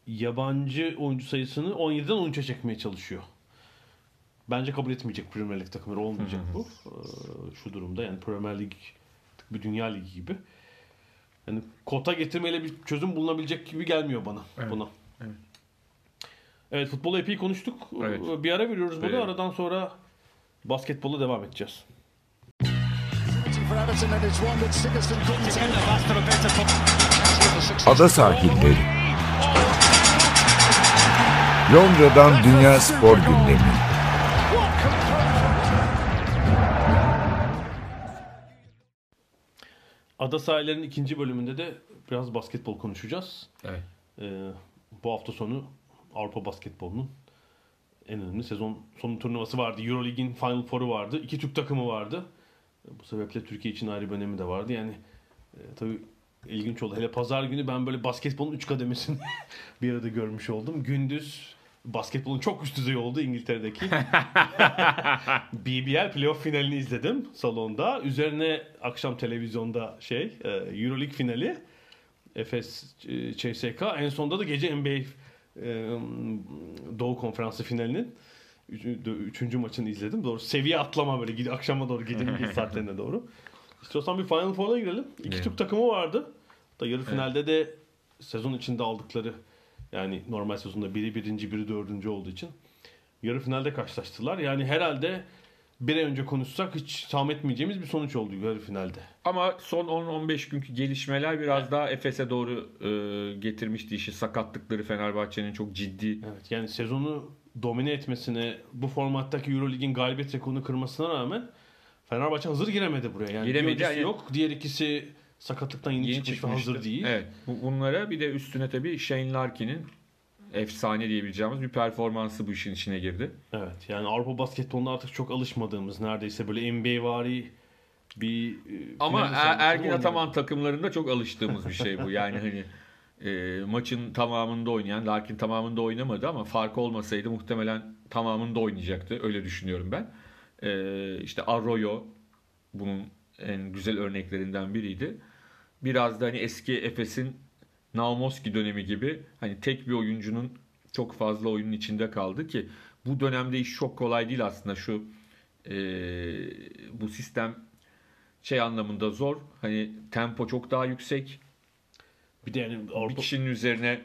[SPEAKER 1] yabancı oyuncu sayısını 17'den 13'e çekmeye çalışıyor. Bence kabul etmeyecek Premier Lig takımları olmayacak bu. Ee, şu durumda yani Premier Lig bir dünya ligi gibi. Yani kota getirmeyle bir çözüm bulunabilecek gibi gelmiyor bana
[SPEAKER 2] Evet,
[SPEAKER 1] buna.
[SPEAKER 2] Evet.
[SPEAKER 1] Evet futbolu epey konuştuk.
[SPEAKER 2] Evet.
[SPEAKER 1] Bir ara veriyoruz burada.
[SPEAKER 2] Verelim.
[SPEAKER 1] Aradan sonra basketbola devam edeceğiz.
[SPEAKER 3] Ada sahilleri. Londra'dan Dünya Spor Gündemi.
[SPEAKER 1] Ada sahillerinin ikinci bölümünde de biraz basketbol konuşacağız.
[SPEAKER 2] Evet.
[SPEAKER 1] Ee, bu hafta sonu Avrupa basketbolunun en önemli sezon sonu turnuvası vardı. Euroleague'in Final Four'u vardı. İki Türk takımı vardı. Bu sebeple Türkiye için ayrı bir önemi de vardı. Yani e, tabii ilginç oldu. Hele pazar günü ben böyle basketbolun üç kademesini bir arada görmüş oldum. Gündüz basketbolun çok üst düzey olduğu İngiltere'deki BBL playoff finalini izledim salonda. Üzerine akşam televizyonda şey e, Euroleague finali. Efes e, CSK. En sonunda da gece NBA e, Doğu Konferansı finalinin Üçüncü, üçüncü maçını izledim. Doğru seviye atlama böyle gidi akşama doğru gecenin bir saatlerine doğru. İstiyorsan bir Final Four'a girelim. İki
[SPEAKER 2] Evet.
[SPEAKER 1] Türk takımı vardı. Da yarı finalde de sezon içinde aldıkları yani normal sezonda biri birinci biri dördüncü olduğu için yarı finalde karşılaştılar. Yani herhalde bir ay önce konuşsak hiç tahmin etmeyeceğimiz bir sonuç oldu yarı finalde.
[SPEAKER 2] Ama son 10-15 günkü gelişmeler biraz daha Efes'e doğru e, getirmişti işi. Sakatlıkları Fenerbahçe'nin çok ciddi.
[SPEAKER 1] Evet yani sezonu domine etmesine bu formattaki Eurolig'in galibiyet rekorunu kırmasına rağmen Fenerbahçe hazır giremedi buraya. Yani
[SPEAKER 2] Giremedi, yani-
[SPEAKER 1] yok. Diğer ikisi sakatlıktan yeni,
[SPEAKER 2] Yeni
[SPEAKER 1] çıkmış ve
[SPEAKER 2] çıkmıştı.
[SPEAKER 1] hazır değil.
[SPEAKER 2] Evet. Bu- Bunlara bir de üstüne tabii Shane Larkin'in efsane diyebileceğimiz bir performansı bu işin içine girdi.
[SPEAKER 1] Evet yani Avrupa basketbolunda artık çok alışmadığımız neredeyse böyle NBA vari bir e,
[SPEAKER 2] Ama Er- Ergin. Ataman takımlarında çok alıştığımız bir şey bu. Yani hani e, maçın tamamında oynayan, Larkin tamamında oynamadı ama fark olmasaydı muhtemelen tamamında oynayacaktı. Öyle düşünüyorum ben. E, işte Arroyo bunun en güzel örneklerinden biriydi. Biraz da hani eski Efes'in Naumoski dönemi gibi hani tek bir oyuncunun çok fazla oyunun içinde kaldı ki bu dönemde iş çok kolay değil aslında şu e, bu sistem şey anlamında zor. Hani tempo çok daha yüksek.
[SPEAKER 1] Bir de yani
[SPEAKER 2] Bir
[SPEAKER 1] Avrupa,
[SPEAKER 2] kişinin üzerine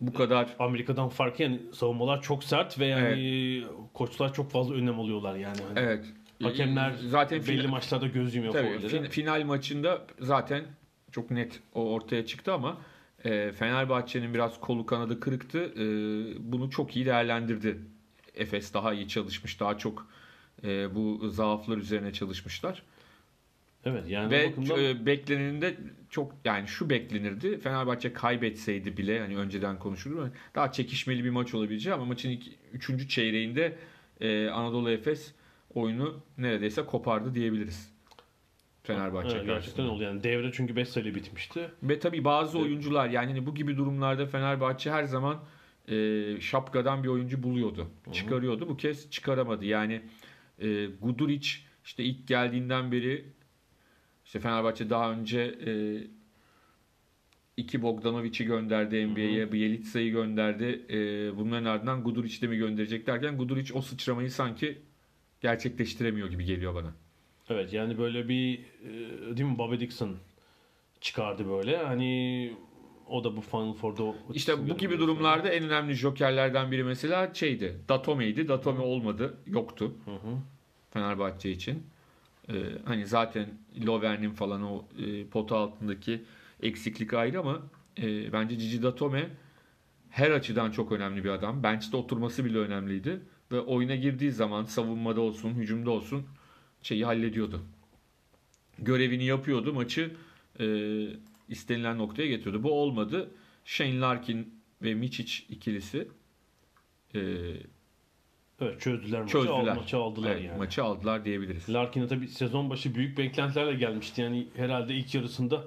[SPEAKER 2] bu kadar
[SPEAKER 1] Amerika'dan farkı yani savunmalar çok sert ve yani koçlar çok fazla önlem alıyorlar yani. Hani
[SPEAKER 2] evet
[SPEAKER 1] Hakemler
[SPEAKER 2] zaten
[SPEAKER 1] belli
[SPEAKER 2] final,
[SPEAKER 1] maçlarda göz yumuyor
[SPEAKER 2] tabii, fin- final maçında zaten çok net o ortaya çıktı ama e, Fenerbahçe'nin biraz kolu kanadı kırıktı. E, bunu çok iyi değerlendirdi. Efes daha iyi çalışmış. Daha çok e, bu zaaflar üzerine çalışmışlar.
[SPEAKER 1] Evet yani
[SPEAKER 2] Ve
[SPEAKER 1] bakımdan
[SPEAKER 2] e, bekleneninde çok yani şu beklenirdi. Fenerbahçe kaybetseydi bile hani önceden konuşulur daha çekişmeli bir maç olabileceği ama maçın ilk, üçüncü çeyreğinde e, Anadolu Efes oyunu neredeyse kopardı diyebiliriz. Fenerbahçe
[SPEAKER 1] evet, gerçekten oldu yani devre çünkü 5 sayıyla bitmişti.
[SPEAKER 2] Ve tabii bazı oyuncular yani hani bu gibi durumlarda Fenerbahçe her zaman e, şapkadan bir oyuncu buluyordu. Çıkarıyordu. Bu kez çıkaramadı. Yani e, Guduric işte ilk geldiğinden beri işte Fenerbahçe daha önce e, iki Bogdanovic'i gönderdi NBA'ye, Bielitsa'yı gönderdi. E, bunların ardından Guduric'i de mi gönderecek derken Guduric o sıçramayı sanki gerçekleştiremiyor gibi geliyor bana.
[SPEAKER 1] Evet yani böyle bir e, değil mi Bobby Dixon çıkardı böyle. Hani o da bu Final Four'da
[SPEAKER 2] İşte bu gibi durumlarda en önemli jokerlerden biri mesela şeydi. Datome'ydi. Datome olmadı. Yoktu.
[SPEAKER 1] Hı hı.
[SPEAKER 2] Fenerbahçe için. Ee, hani zaten Lovern'in falan o e, pota altındaki eksiklik ayrı ama e, bence Cici Datome her açıdan çok önemli bir adam. Bench'te oturması bile önemliydi. Ve oyuna girdiği zaman savunmada olsun, hücumda olsun şeyi hallediyordu. Görevini yapıyordu. Maçı e, istenilen noktaya getiriyordu. Bu olmadı. Shane Larkin ve Mičić ikilisi e,
[SPEAKER 1] Evet çözdüler maçı.
[SPEAKER 2] çözdüler.
[SPEAKER 1] Al, maçı aldılar
[SPEAKER 2] Evet,
[SPEAKER 1] yani.
[SPEAKER 2] Maçı aldılar diyebiliriz.
[SPEAKER 1] Larkin'e tabii sezon başı büyük beklentilerle gelmişti. Yani herhalde ilk yarısında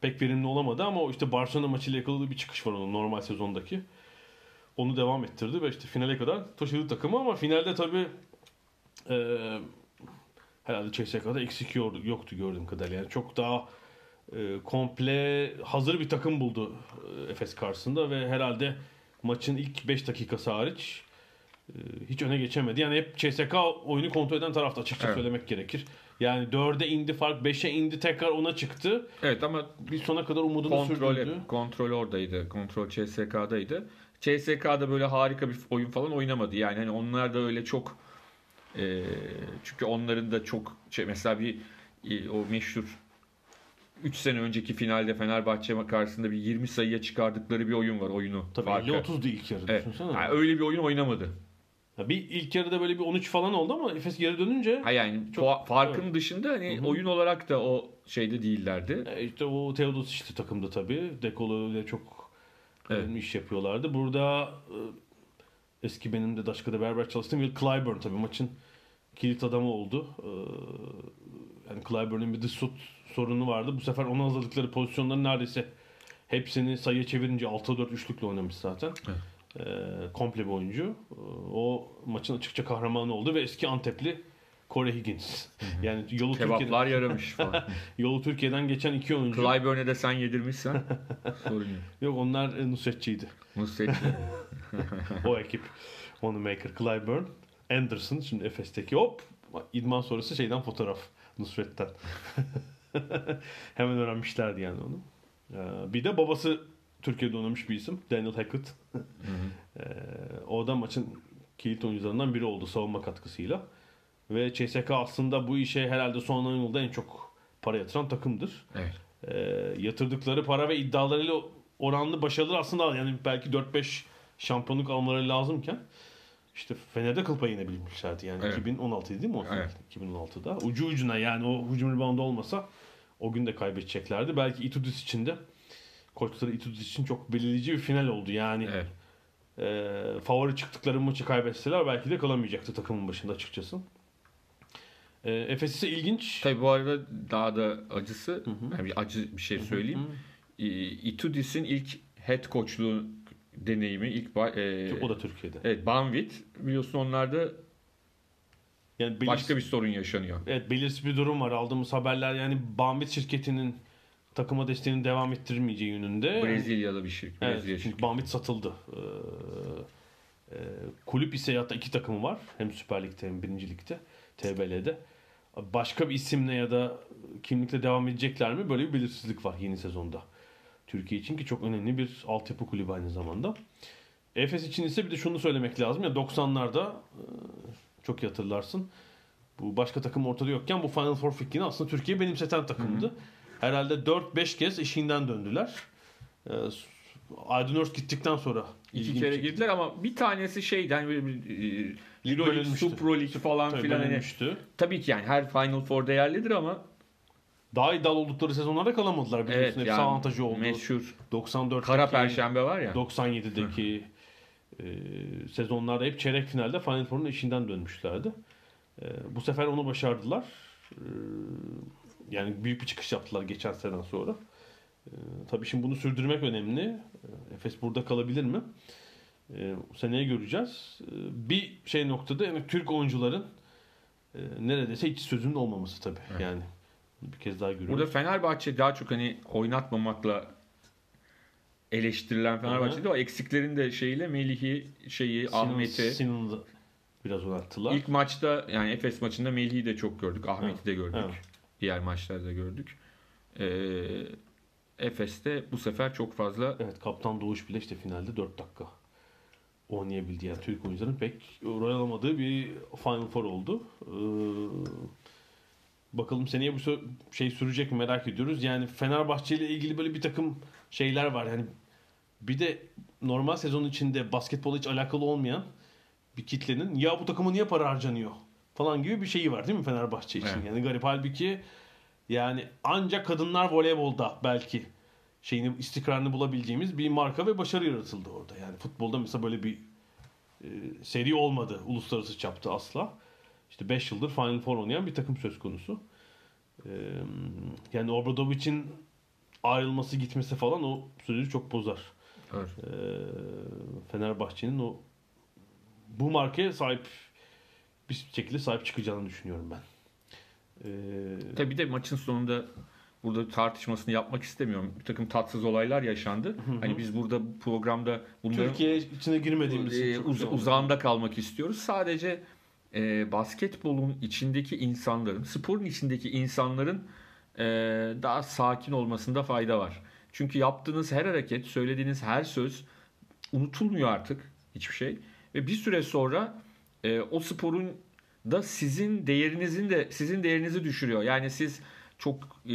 [SPEAKER 1] pek verimli olamadı ama o işte Barcelona maçıyla yakaladığı bir çıkış var onun normal sezondaki. Onu devam ettirdi ve işte finale kadar taşıdı takımı ama finalde tabii e, herhalde CSK'da eksik yoktu, gördüğüm kadarıyla. Yani çok daha e, komple hazır bir takım buldu e, Efes karşısında ve herhalde maçın ilk 5 dakikası hariç e, hiç öne geçemedi. Yani hep CSK oyunu kontrol eden tarafta açıkça
[SPEAKER 2] Evet.
[SPEAKER 1] söylemek gerekir. Yani 4'e indi fark 5'e indi tekrar ona çıktı.
[SPEAKER 2] Evet ama
[SPEAKER 1] Bir sona kadar umudunu
[SPEAKER 2] kontrol
[SPEAKER 1] sürdürdü.
[SPEAKER 2] kontrol oradaydı. Kontrol CSK'daydı. CSK'da böyle harika bir oyun falan oynamadı. Yani hani onlar da öyle çok e, çünkü onların da çok şey mesela bir e, o meşhur 3 sene önceki finalde Fenerbahçe karşısında bir 20 sayıya çıkardıkları bir oyun var oyunu.
[SPEAKER 1] Tabii
[SPEAKER 2] farkı.
[SPEAKER 1] 50-30'du ilk yarı
[SPEAKER 2] Evet.
[SPEAKER 1] düşünsene.
[SPEAKER 2] Yani öyle bir oyun oynamadı.
[SPEAKER 1] Ya bir ilk yarıda böyle bir 13 falan oldu ama Efes geri dönünce
[SPEAKER 2] Ha yani
[SPEAKER 1] Çok-
[SPEAKER 2] fa- farkın dışında hani
[SPEAKER 1] Hı hı.
[SPEAKER 2] oyun olarak da o şeyde değillerdi.
[SPEAKER 1] e, işte o Teodos işte takımda tabii. Dekolo ile çok
[SPEAKER 2] Evet.
[SPEAKER 1] iş yapıyorlardı. Burada e, eski benim de Daşka'da beraber çalıştığım Will Clyburn tabii maçın kilit adamı oldu. E, yani Clyburn'un bir şut sorunu vardı. Bu sefer ona hazırlıkları pozisyonların neredeyse hepsini sayıya çevirince 6'a 4 üçlükle oynamış zaten. E, komple bir oyuncu. E, o maçın açıkça kahramanı oldu ve eski Antepli Corey Higgins. Yani yolu Türkiye'den,
[SPEAKER 2] Kebaplar yaramış falan.
[SPEAKER 1] yolu Türkiye'den geçen iki oyuncu.
[SPEAKER 2] Clyburn'e de sen yedirmişsen sorun yok.
[SPEAKER 1] Yok onlar e, Nusretçiydi.
[SPEAKER 2] Nusret
[SPEAKER 1] o ekip. Onu Maker, Clyburn. Anderson şimdi Efes'teki hop idman sonrası şeyden fotoğraf Nusret'ten. Hemen öğrenmişlerdi yani onu. Ee, bir de babası Türkiye'de oynamış bir isim. Daniel Hackett. Ee, o da maçın kilit oyuncularından biri oldu savunma katkısıyla. Ve CSK aslında bu işe herhalde son 10 yılda en çok para yatıran takımdır.
[SPEAKER 2] Evet.
[SPEAKER 1] Ee, yatırdıkları para ve iddialarıyla oranlı başarılar aslında yani belki 4-5 şampiyonluk almaları lazımken işte Fener'de kıl payı inebilmişlerdi yani
[SPEAKER 2] Evet.
[SPEAKER 1] 2016 değil mi o?
[SPEAKER 2] Evet.
[SPEAKER 1] 2016'da. Ucu ucuna yani o hücum reboundu olmasa o gün de kaybedeceklerdi. Belki Itudis için de koçları Itudis için çok belirleyici bir final oldu. Yani
[SPEAKER 2] Evet.
[SPEAKER 1] e, favori çıktıkları maçı kaybetseler belki de kalamayacaktı takımın başında açıkçası. E, Efes ise ilginç.
[SPEAKER 2] Tabii bu arada daha da acısı, yani bir acı bir şey söyleyeyim. Ee, Itudis'in ilk head coachluğu deneyimi ilk e,
[SPEAKER 1] O da Türkiye'de.
[SPEAKER 2] Evet, Banvit biliyorsun onlarda
[SPEAKER 1] Yani belirsiz,
[SPEAKER 2] başka bir sorun yaşanıyor.
[SPEAKER 1] evet, belirsiz bir durum var. Aldığımız haberler yani Bambit şirketinin takıma desteğini devam ettirmeyeceği yönünde.
[SPEAKER 2] Brezilyalı bir şirket.
[SPEAKER 1] Evet,
[SPEAKER 2] Brezilya
[SPEAKER 1] çünkü. Bambit satıldı. Ee, kulüp ise hatta iki takımı var. Hem Süper Lig'de hem Birinci Lig'de. TBL'de. Başka bir isimle ya da kimlikle devam edecekler mi? Böyle bir belirsizlik var yeni sezonda. Türkiye için ki çok önemli bir altyapı kulübü aynı zamanda. Efes için ise bir de şunu söylemek lazım. Ya 90'larda e, çok iyi hatırlarsın. Bu başka takım ortada yokken bu Final Four fikrini aslında Türkiye benimseten takımdı. Herhalde 4-5 kez işinden döndüler. Ee, Aydın Ört gittikten sonra
[SPEAKER 2] İki kere girdiler ama bir tanesi şeyden böyle bir Euro
[SPEAKER 1] bölünmüştü.
[SPEAKER 2] Super League falan
[SPEAKER 1] Tabii
[SPEAKER 2] filan hani tabii ki yani her Final Four değerlidir ama
[SPEAKER 1] Daha iddialı oldukları sezonlarda kalamadılar biliyorsun.
[SPEAKER 2] evet
[SPEAKER 1] Hepsi
[SPEAKER 2] yani
[SPEAKER 1] avantajı oldu.
[SPEAKER 2] meşhur
[SPEAKER 1] 94'teki,
[SPEAKER 2] Kara Perşembe var ya.
[SPEAKER 1] 97'deki e, sezonlarda hep çeyrek finalde Final Four'un eşinden dönmüşlerdi. E, bu sefer onu başardılar. E, yani büyük bir çıkış yaptılar geçen seneden sonra. E, tabii şimdi bunu sürdürmek önemli. E, Efes burada kalabilir mi? E, seneye göreceğiz. E, bir şey noktada yani Türk oyuncuların e, neredeyse hiç sözünün olmaması tabii.
[SPEAKER 2] Evet.
[SPEAKER 1] Yani bir kez daha görüyoruz.
[SPEAKER 2] Burada Fenerbahçe daha çok hani oynatmamakla eleştirilen Fenerbahçe'de o eksiklerin de şeyiyle Melih'i şeyi Ahmet'i
[SPEAKER 1] Sinan'ı biraz oynattılar.
[SPEAKER 2] ilk maçta yani Efes maçında Melih'i de çok gördük. Ahmet'i de gördük.
[SPEAKER 1] Evet.
[SPEAKER 2] Diğer maçlarda gördük. Ee, Efes'te bu sefer çok fazla
[SPEAKER 1] Evet Kaptan Doğuş bile işte finalde 4 dakika oynayabildi. Yani Türk oyuncuların pek rol alamadığı bir Final Four oldu. Ee, bakalım seneye bu şey sürecek mi merak ediyoruz. Yani Fenerbahçe ile ilgili böyle bir takım şeyler var. Yani bir de normal sezon içinde basketbol hiç alakalı olmayan bir kitlenin ya bu takıma niye para harcanıyor falan gibi bir şeyi var değil mi Fenerbahçe için?
[SPEAKER 2] Evet.
[SPEAKER 1] Yani garip halbuki yani ancak kadınlar voleybolda belki şeyini istikrarını bulabileceğimiz bir marka ve başarı yaratıldı orada. Yani futbolda mesela böyle bir e, seri olmadı uluslararası çapta asla. İşte 5 yıldır Final Four oynayan bir takım söz konusu. E, yani Obradovic'in ayrılması gitmesi falan o süreci çok bozar.
[SPEAKER 2] Evet.
[SPEAKER 1] E, Fenerbahçe'nin o bu markaya sahip bir şekilde sahip çıkacağını düşünüyorum ben. E,
[SPEAKER 2] Tabii de maçın sonunda burada tartışmasını yapmak istemiyorum. Bir takım tatsız olaylar yaşandı. Hani biz burada bu programda bunların
[SPEAKER 1] Türkiye içine girmediğimiz için
[SPEAKER 2] e, uz-
[SPEAKER 1] şey
[SPEAKER 2] uzağında kalmak istiyoruz. Sadece e, basketbolun içindeki insanların, sporun içindeki insanların e, daha sakin olmasında fayda var. Çünkü yaptığınız her hareket, söylediğiniz her söz unutulmuyor artık hiçbir şey. Ve bir süre sonra e, o sporun da sizin değerinizin de sizin değerinizi düşürüyor. Yani siz çok e,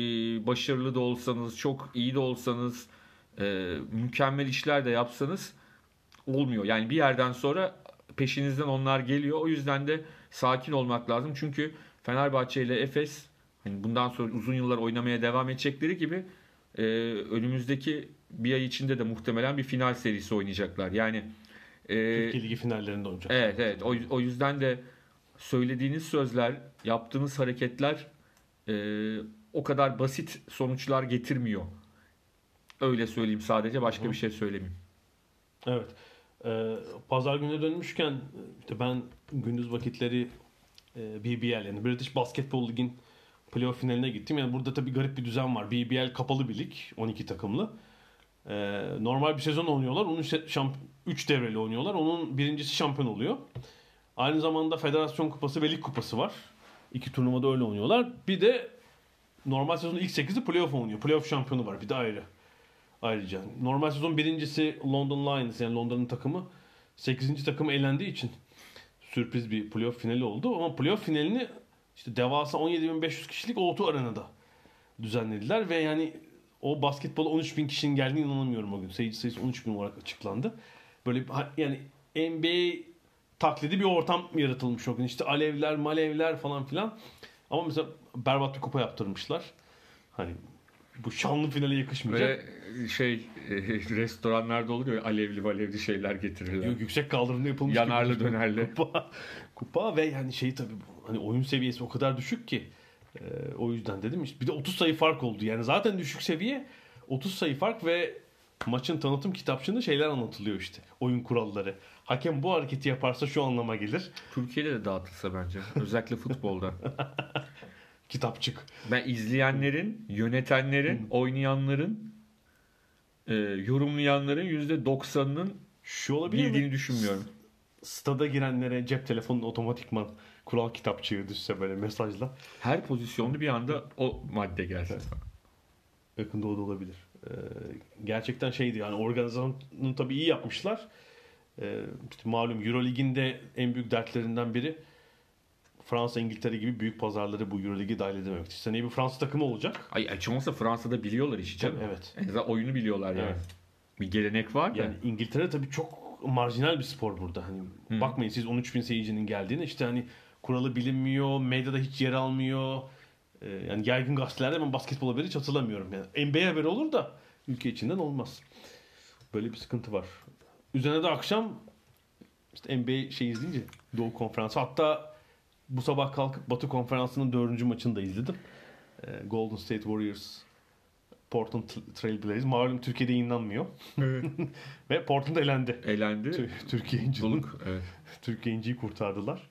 [SPEAKER 2] başarılı da olsanız, çok iyi de olsanız, e, mükemmel işler de yapsanız olmuyor. Yani bir yerden sonra peşinizden onlar geliyor. O yüzden de sakin olmak lazım. Çünkü Fenerbahçe ile Efes hani bundan sonra uzun yıllar oynamaya devam edecekleri gibi e, önümüzdeki bir ay içinde de muhtemelen bir final serisi oynayacaklar. Yani e,
[SPEAKER 1] Türkiye Ligi finallerinde olacak.
[SPEAKER 2] Evet evet o, o yüzden de söylediğiniz sözler, yaptığınız hareketler e, o kadar basit sonuçlar getirmiyor. Öyle söyleyeyim sadece başka bir şey söylemeyeyim.
[SPEAKER 1] Evet. Ee, Pazar gününe dönmüşken işte ben gündüz vakitleri e, BBL yani British Basketball Lig'in playoff finaline gittim. Yani burada tabii garip bir düzen var. BBL kapalı bir lig. 12 takımlı. Ee, normal bir sezon oynuyorlar. Onun 3 devreli oynuyorlar. Onun birincisi şampiyon oluyor. Aynı zamanda Federasyon Kupası ve Lig Kupası var. İki turnuvada öyle oynuyorlar. Bir de normal sezonun ilk 8'i playoff oynuyor. Playoff şampiyonu var bir de ayrı. Ayrıca. Normal sezon birincisi London Lions yani Londra'nın takımı. 8. takım eğlendiği için sürpriz bir playoff finali oldu. Ama playoff finalini işte devasa 17.500 kişilik O2 Arena'da düzenlediler. Ve yani o basketbola 13.000 kişinin geldiğine inanamıyorum o gün. Seyirci sayısı 13.000 olarak açıklandı. Böyle yani NBA taklidi bir ortam yaratılmış o gün. İşte alevler, malevler falan filan. Ama mesela berbat bir kupa yaptırmışlar. Hani bu şanlı finale yakışmayacak.
[SPEAKER 2] Ve şey e, restoranlarda olur ya alevli malevli şeyler getirirler.
[SPEAKER 1] Yok, yüksek kaldırımda yapılmış.
[SPEAKER 2] Yanarlı dönerli.
[SPEAKER 1] Kupa, kupa ve yani şey tabii hani oyun seviyesi o kadar düşük ki. E, o yüzden dedim işte bir de 30 sayı fark oldu. Yani zaten düşük seviye 30 sayı fark ve maçın tanıtım kitapçığında şeyler anlatılıyor işte. Oyun kuralları hakem bu hareketi yaparsa şu anlama gelir.
[SPEAKER 2] Türkiye'de de dağıtılsa bence. Özellikle futbolda.
[SPEAKER 1] Kitapçık.
[SPEAKER 2] Ben izleyenlerin, yönetenlerin, oynayanların, e, yorumlayanların %90'ının
[SPEAKER 1] şu olabilir
[SPEAKER 2] bildiğini
[SPEAKER 1] mi?
[SPEAKER 2] düşünmüyorum.
[SPEAKER 1] Stada girenlere cep telefonunu otomatikman kural kitapçığı düşse böyle mesajla.
[SPEAKER 2] Her pozisyonda bir anda o madde gelsin. Evet.
[SPEAKER 1] Yakında o da olabilir. Ee, gerçekten şeydi yani organizasyonu tabii iyi yapmışlar. Ee, işte malum Eurolig'in de en büyük dertlerinden biri Fransa, İngiltere gibi büyük pazarları bu Euroleague'e dahil edememek. Seneye bir Fransa takımı olacak.
[SPEAKER 2] Ay, açılmasa Fransa'da biliyorlar işi canım.
[SPEAKER 1] Evet.
[SPEAKER 2] En azından oyunu biliyorlar yani.
[SPEAKER 1] Evet.
[SPEAKER 2] Bir gelenek var da.
[SPEAKER 1] Yani İngiltere tabii çok marjinal bir spor burada. Hani hmm. bakmayın siz 13 bin seyircinin geldiğine işte hani kuralı bilinmiyor, medyada hiç yer almıyor. Ee, yani yaygın gazetelerde ben basketbol haberi hiç hatırlamıyorum. Yani NBA haberi olur da ülke içinden olmaz. Böyle bir sıkıntı var. Üzerine de akşam işte NBA şey izleyince Doğu Konferansı. Hatta bu sabah kalkıp Batı Konferansı'nın dördüncü maçını da izledim. Ee, Golden State Warriors Portland Trail Blazers. Malum Türkiye'de yayınlanmıyor. Evet. Ve Portland elendi.
[SPEAKER 2] Elendi.
[SPEAKER 1] Türkiye incinin.
[SPEAKER 2] Evet.
[SPEAKER 1] Türkiye inciyi kurtardılar.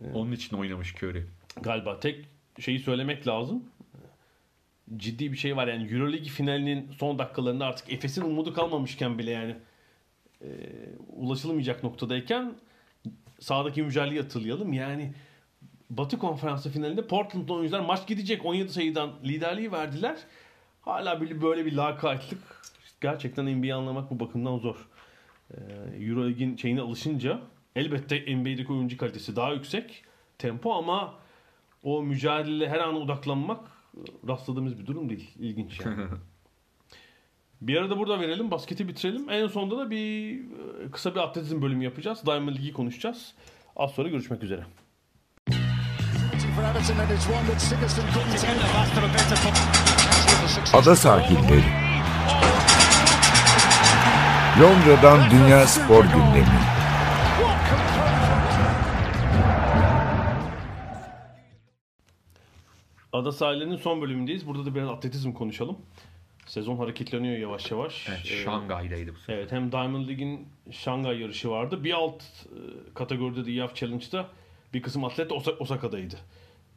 [SPEAKER 2] Ee, Onun için oynamış Curry.
[SPEAKER 1] Galiba tek şeyi söylemek lazım. Ciddi bir şey var yani Euroleague finalinin son dakikalarında artık Efes'in umudu kalmamışken bile yani e, ulaşılmayacak noktadayken sağdaki mücadeleyi hatırlayalım. Yani Batı Konferansı finalinde Portland oyuncular maç gidecek 17 sayıdan liderliği verdiler. Hala böyle bir lakaytlık gerçekten NBA'yi anlamak bu bakımdan zor. E, Euroleague'in şeyine alışınca elbette NBA'deki oyuncu kalitesi daha yüksek tempo ama o mücadele her ana odaklanmak e, rastladığımız bir durum değil. İlginç yani. Bir arada burada verelim. Basketi bitirelim. En sonunda da bir e, kısa bir atletizm bölümü yapacağız. Diamond Ligi konuşacağız. Az sonra görüşmek üzere.
[SPEAKER 3] Ada sahilleri. Londra'dan Dünya Spor Gündemi.
[SPEAKER 1] Ada sahillerinin son bölümündeyiz. Burada da biraz atletizm konuşalım. Sezon hareketleniyor yavaş yavaş.
[SPEAKER 2] Evet,
[SPEAKER 1] ee,
[SPEAKER 2] Şangay'daydı bu sefer.
[SPEAKER 1] Evet hem Diamond League'in Şangay yarışı vardı. Bir alt e, kategoride de YAF Challenge'da bir kısım atlet Osaka'daydı.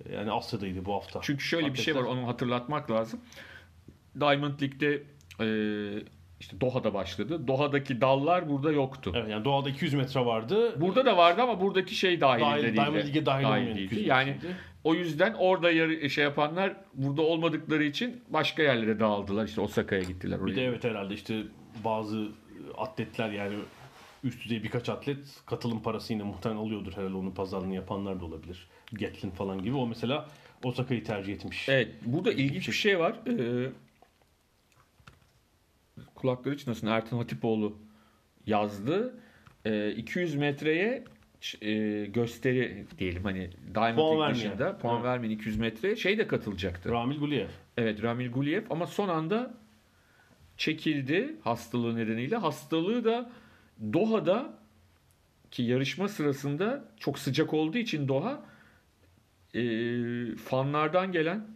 [SPEAKER 1] E, yani Asya'daydı bu hafta.
[SPEAKER 2] Çünkü şöyle Atletler... bir şey var onu hatırlatmak lazım. Diamond League'de e, işte Doha'da başladı. Doha'daki dallar burada yoktu.
[SPEAKER 1] Evet yani Doha'da 200 metre vardı.
[SPEAKER 2] Burada da vardı ama buradaki şey dahilinde
[SPEAKER 1] dahil,
[SPEAKER 2] değildi.
[SPEAKER 1] Diamond League dahil, dahil
[SPEAKER 2] değildi. Yani o yüzden orada yarı, e, şey yapanlar burada olmadıkları için başka yerlere dağıldılar. İşte Osaka'ya gittiler. Oraya.
[SPEAKER 1] Bir de evet herhalde işte bazı e, atletler yani üst düzey birkaç atlet katılım parası yine muhtemelen alıyordur herhalde onun pazarlığını yapanlar da olabilir. Gatlin falan gibi. O mesela Osaka'yı tercih etmiş.
[SPEAKER 2] Evet. Burada ilginç bir şey var. Ee, kulakları çınlasın Ertan Hatipoğlu yazdı. E, 200 metreye e, gösteri diyelim hani Diamond
[SPEAKER 1] puan
[SPEAKER 2] dışında puan
[SPEAKER 1] evet.
[SPEAKER 2] vermeyen 200 metre şey de katılacaktı.
[SPEAKER 1] Ramil Guliyev.
[SPEAKER 2] Evet Ramil Guliyev ama son anda çekildi hastalığı nedeniyle. Hastalığı da Doha'da ki yarışma sırasında çok sıcak olduğu için Doha e, fanlardan gelen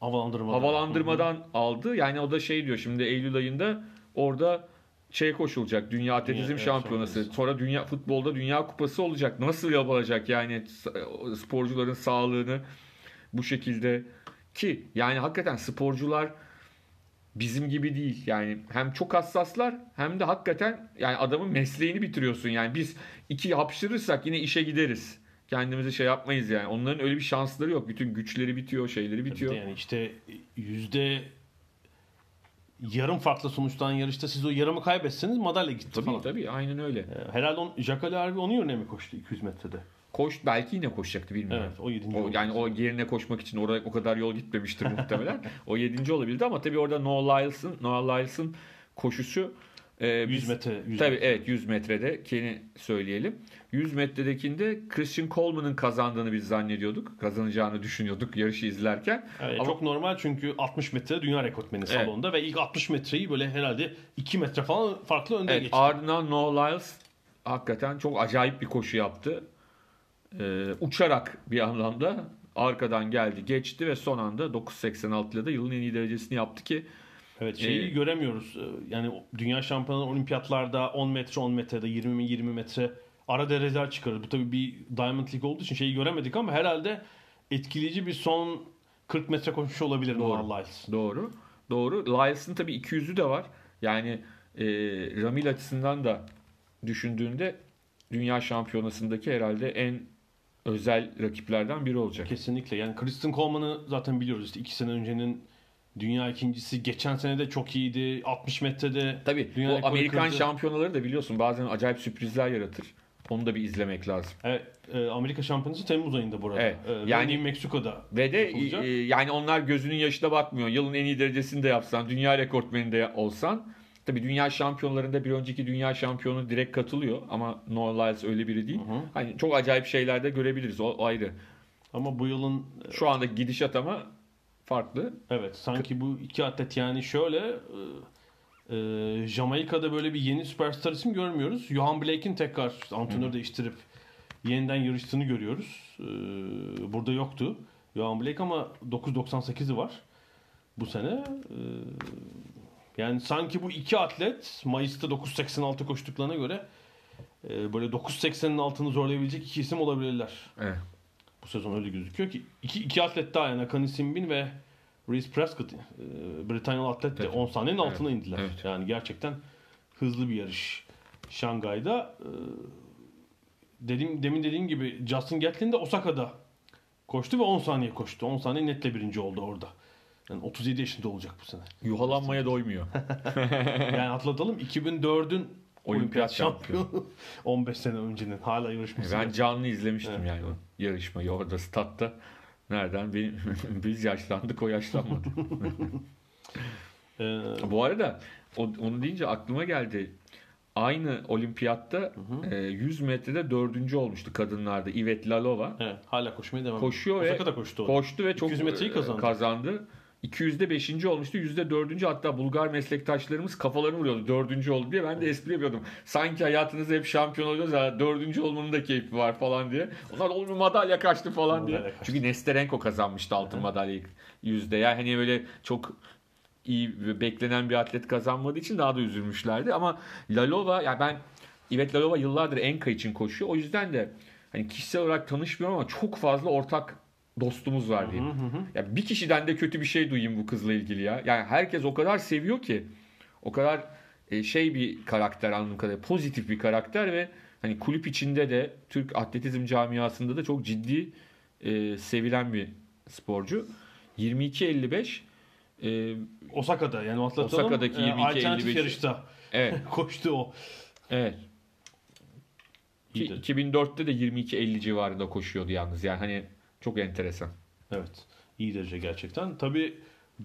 [SPEAKER 1] havalandırmadan,
[SPEAKER 2] havalandırmadan aldı. Yani o da şey diyor şimdi Eylül ayında orada şey koşulacak. Dünya Atletizm Şampiyonası.
[SPEAKER 1] Evet,
[SPEAKER 2] sonra dünya futbolda Dünya Kupası olacak. Nasıl yapılacak yani sporcuların sağlığını bu şekilde ki yani hakikaten sporcular bizim gibi değil. Yani hem çok hassaslar hem de hakikaten yani adamın mesleğini bitiriyorsun. Yani biz iki hapşırırsak yine işe gideriz. Kendimize şey yapmayız yani. Onların öyle bir şansları yok. Bütün güçleri bitiyor, şeyleri bitiyor.
[SPEAKER 1] Yani işte yüzde yarım farklı sonuçtan yarışta siz o yarımı kaybetseniz madalya gitti
[SPEAKER 2] Tabii
[SPEAKER 1] falan.
[SPEAKER 2] tabii aynen öyle.
[SPEAKER 1] Ee, Herhalde on, Jacques Harvey onun yerine mi koştu 200 metrede?
[SPEAKER 2] Koş belki yine koşacaktı bilmiyorum.
[SPEAKER 1] Evet o 7.
[SPEAKER 2] O, yani o yerine koşmak için oraya o kadar yol gitmemiştir muhtemelen. o 7. olabildi ama tabii orada Noah Lyles'ın Noah Lyles'ın koşusu e,
[SPEAKER 1] 100
[SPEAKER 2] biz-
[SPEAKER 1] metre. 100
[SPEAKER 2] Tabii
[SPEAKER 1] metre.
[SPEAKER 2] evet 100 metrede Ken'i söyleyelim. 100 metredekinde Christian Coleman'ın kazandığını biz zannediyorduk. Kazanacağını düşünüyorduk yarışı izlerken.
[SPEAKER 1] Evet,
[SPEAKER 2] Ama-
[SPEAKER 1] Çok normal çünkü 60 metre dünya rekortmeni
[SPEAKER 2] Evet.
[SPEAKER 1] salonda ve ilk 60 metreyi böyle herhalde 2 metre falan farklı önde
[SPEAKER 2] Evet,
[SPEAKER 1] geçti.
[SPEAKER 2] ardından Noah Lyles hakikaten çok acayip bir koşu yaptı. Ee, uçarak bir anlamda arkadan geldi geçti ve son anda 9.86 ile de yılın en iyi derecesini yaptı ki
[SPEAKER 1] Evet şeyi
[SPEAKER 2] Ee,
[SPEAKER 1] göremiyoruz. Yani dünya şampiyonu olimpiyatlarda 10 metre 10 metrede 20 20 metre ara dereceler çıkarır. Bu tabii bir Diamond League olduğu için şeyi göremedik ama herhalde etkileyici bir son 40 metre koşmuş olabilir
[SPEAKER 2] Doğru.
[SPEAKER 1] Noah Lyles.
[SPEAKER 2] Doğru. Doğru. Lyles'ın tabii 200'ü de var. Yani e, Ramil açısından da düşündüğünde dünya şampiyonasındaki herhalde en özel rakiplerden biri olacak.
[SPEAKER 1] Kesinlikle. Yani Kristen Coleman'ı zaten biliyoruz. İşte 2 sene öncenin dünya ikincisi. Geçen sene de çok iyiydi. 60 metrede
[SPEAKER 2] Tabii
[SPEAKER 1] Dünya
[SPEAKER 2] o Amerikan
[SPEAKER 1] kırdı.
[SPEAKER 2] şampiyonaları da biliyorsun bazen acayip sürprizler yaratır. Onu da bir izlemek lazım.
[SPEAKER 1] Evet, e, Amerika Şampiyonası Temmuz ayında burada.
[SPEAKER 2] Evet,
[SPEAKER 1] E,
[SPEAKER 2] yani-
[SPEAKER 1] Meksiko'da.
[SPEAKER 2] Ve de e, yani onlar gözünün yaşına bakmıyor. Yılın en iyi derecesini de yapsan, dünya rekortmeni de olsan. Tabii dünya şampiyonlarında bir önceki dünya şampiyonu direkt katılıyor ama Noah Lyles öyle biri değil.
[SPEAKER 1] hı.
[SPEAKER 2] Hani çok acayip şeyler de görebiliriz. O, o ayrı.
[SPEAKER 1] Ama bu yılın
[SPEAKER 2] Şu anda gidişat ama farklı.
[SPEAKER 1] evet sanki bu iki atlet yani şöyle e, e, Jamaika'da böyle bir yeni süperstar isim görmüyoruz. Johan Blake'in tekrar antrenör değiştirip yeniden yarıştığını görüyoruz. E, burada yoktu. Johan Blake ama 9.98'i var bu sene. E, yani sanki bu iki atlet Mayıs'ta 9.86 koştuklarına göre e, böyle 9.80'in altını zorlayabilecek iki isim olabilirler.
[SPEAKER 2] Evet.
[SPEAKER 1] Bu sezon öyle gözüküyor ki iki, iki atlet daha yani Akani Simbin ve Reese Prescott e, Britanyalı atlet de
[SPEAKER 2] Evet.
[SPEAKER 1] 10 saniyenin altına
[SPEAKER 2] Evet.
[SPEAKER 1] indiler.
[SPEAKER 2] Evet.
[SPEAKER 1] Yani gerçekten hızlı bir yarış. Şangay'da e, dediğim, demin dediğim gibi Justin Gatlin de Osaka'da koştu ve 10 saniye koştu. 10 saniye netle birinci oldu orada. Yani 37 yaşında olacak bu sene.
[SPEAKER 2] Yuhalanmaya doymuyor.
[SPEAKER 1] Yani atlatalım 2004'ün olimpiyat
[SPEAKER 2] şampiyonu.
[SPEAKER 1] şampiyonu 15 sene öncenin hala yarışması.
[SPEAKER 2] ben canlı izlemiştim
[SPEAKER 1] Evet.
[SPEAKER 2] yani yarışmayı orada statta. Nereden? Benim, biz yaşlandık o yaşlanmadı.
[SPEAKER 1] Ee,
[SPEAKER 2] Bu arada onu deyince aklıma geldi. Aynı olimpiyatta e, 100 metrede dördüncü olmuştu kadınlarda. Ivet Lalova.
[SPEAKER 1] evet, hala koşmaya devam
[SPEAKER 2] Koşuyor
[SPEAKER 1] ediyor.
[SPEAKER 2] ve
[SPEAKER 1] Osaka'da koştu.
[SPEAKER 2] Koştu ve çok
[SPEAKER 1] 200 metreyi
[SPEAKER 2] e,
[SPEAKER 1] kazandı.
[SPEAKER 2] kazandı. 200'de 5. olmuştu. %4. dördüncü hatta Bulgar meslektaşlarımız kafalarını vuruyordu. Dördüncü oldu diye. Ben de espri yapıyordum. Sanki hayatınızda hep şampiyon oluyoruz ya. Dördüncü olmanın da keyfi var falan diye. Onlar "Oğlum bir madalya kaçtı falan diye.
[SPEAKER 1] Kaçtı.
[SPEAKER 2] Çünkü Nesterenko kazanmıştı altın madalyayı yüzde. Yani hani böyle çok iyi beklenen bir atlet kazanmadığı için daha da üzülmüşlerdi. Ama Lalova ya ben İvet Lalova yıllardır Enka için koşuyor. O yüzden de hani kişisel olarak tanışmıyorum ama çok fazla ortak dostumuz var diyeyim. Ya bir kişiden de kötü bir şey duyayım bu kızla ilgili ya. Yani herkes o kadar seviyor ki o kadar e, şey bir karakter anladığım kadarıyla pozitif bir karakter ve hani kulüp içinde de Türk atletizm camiasında da çok ciddi e, sevilen bir sporcu. 22.55 e,
[SPEAKER 1] Osaka'da yani atlatalım.
[SPEAKER 2] Osaka'daki
[SPEAKER 1] e,
[SPEAKER 2] 22,
[SPEAKER 1] alternatif
[SPEAKER 2] 55.
[SPEAKER 1] yarışta
[SPEAKER 2] evet
[SPEAKER 1] koştu o.
[SPEAKER 2] evet Ki
[SPEAKER 1] İyidir.
[SPEAKER 2] 2004'te de 22.50 civarında koşuyordu yalnız yani hani çok enteresan.
[SPEAKER 1] Evet. İyi derece gerçekten. Tabii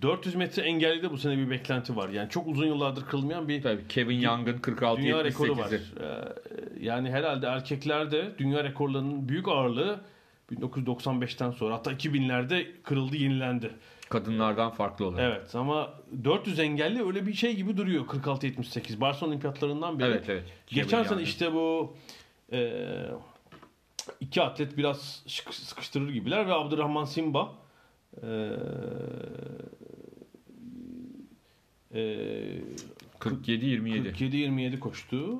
[SPEAKER 1] 400 metre engelli de bu sene bir beklenti var. Yani çok uzun yıllardır kırılmayan bir
[SPEAKER 2] Tabii Kevin Young'ın 46
[SPEAKER 1] dünya rekoru var.
[SPEAKER 2] 78'i.
[SPEAKER 1] Ee, yani herhalde erkeklerde dünya rekorlarının büyük ağırlığı 1995'ten sonra hatta 2000'lerde kırıldı, yenilendi.
[SPEAKER 2] Kadınlardan farklı olarak.
[SPEAKER 1] Evet ama 400 engelli öyle bir şey gibi duruyor 46-78. Barcelona olimpiyatlarından beri.
[SPEAKER 2] Evet evet.
[SPEAKER 1] Geçen sene işte bu e, iki atlet biraz sıkıştırır gibiler ve Abdurrahman Simba e, e,
[SPEAKER 2] 47-27.
[SPEAKER 1] 47-27 koştu.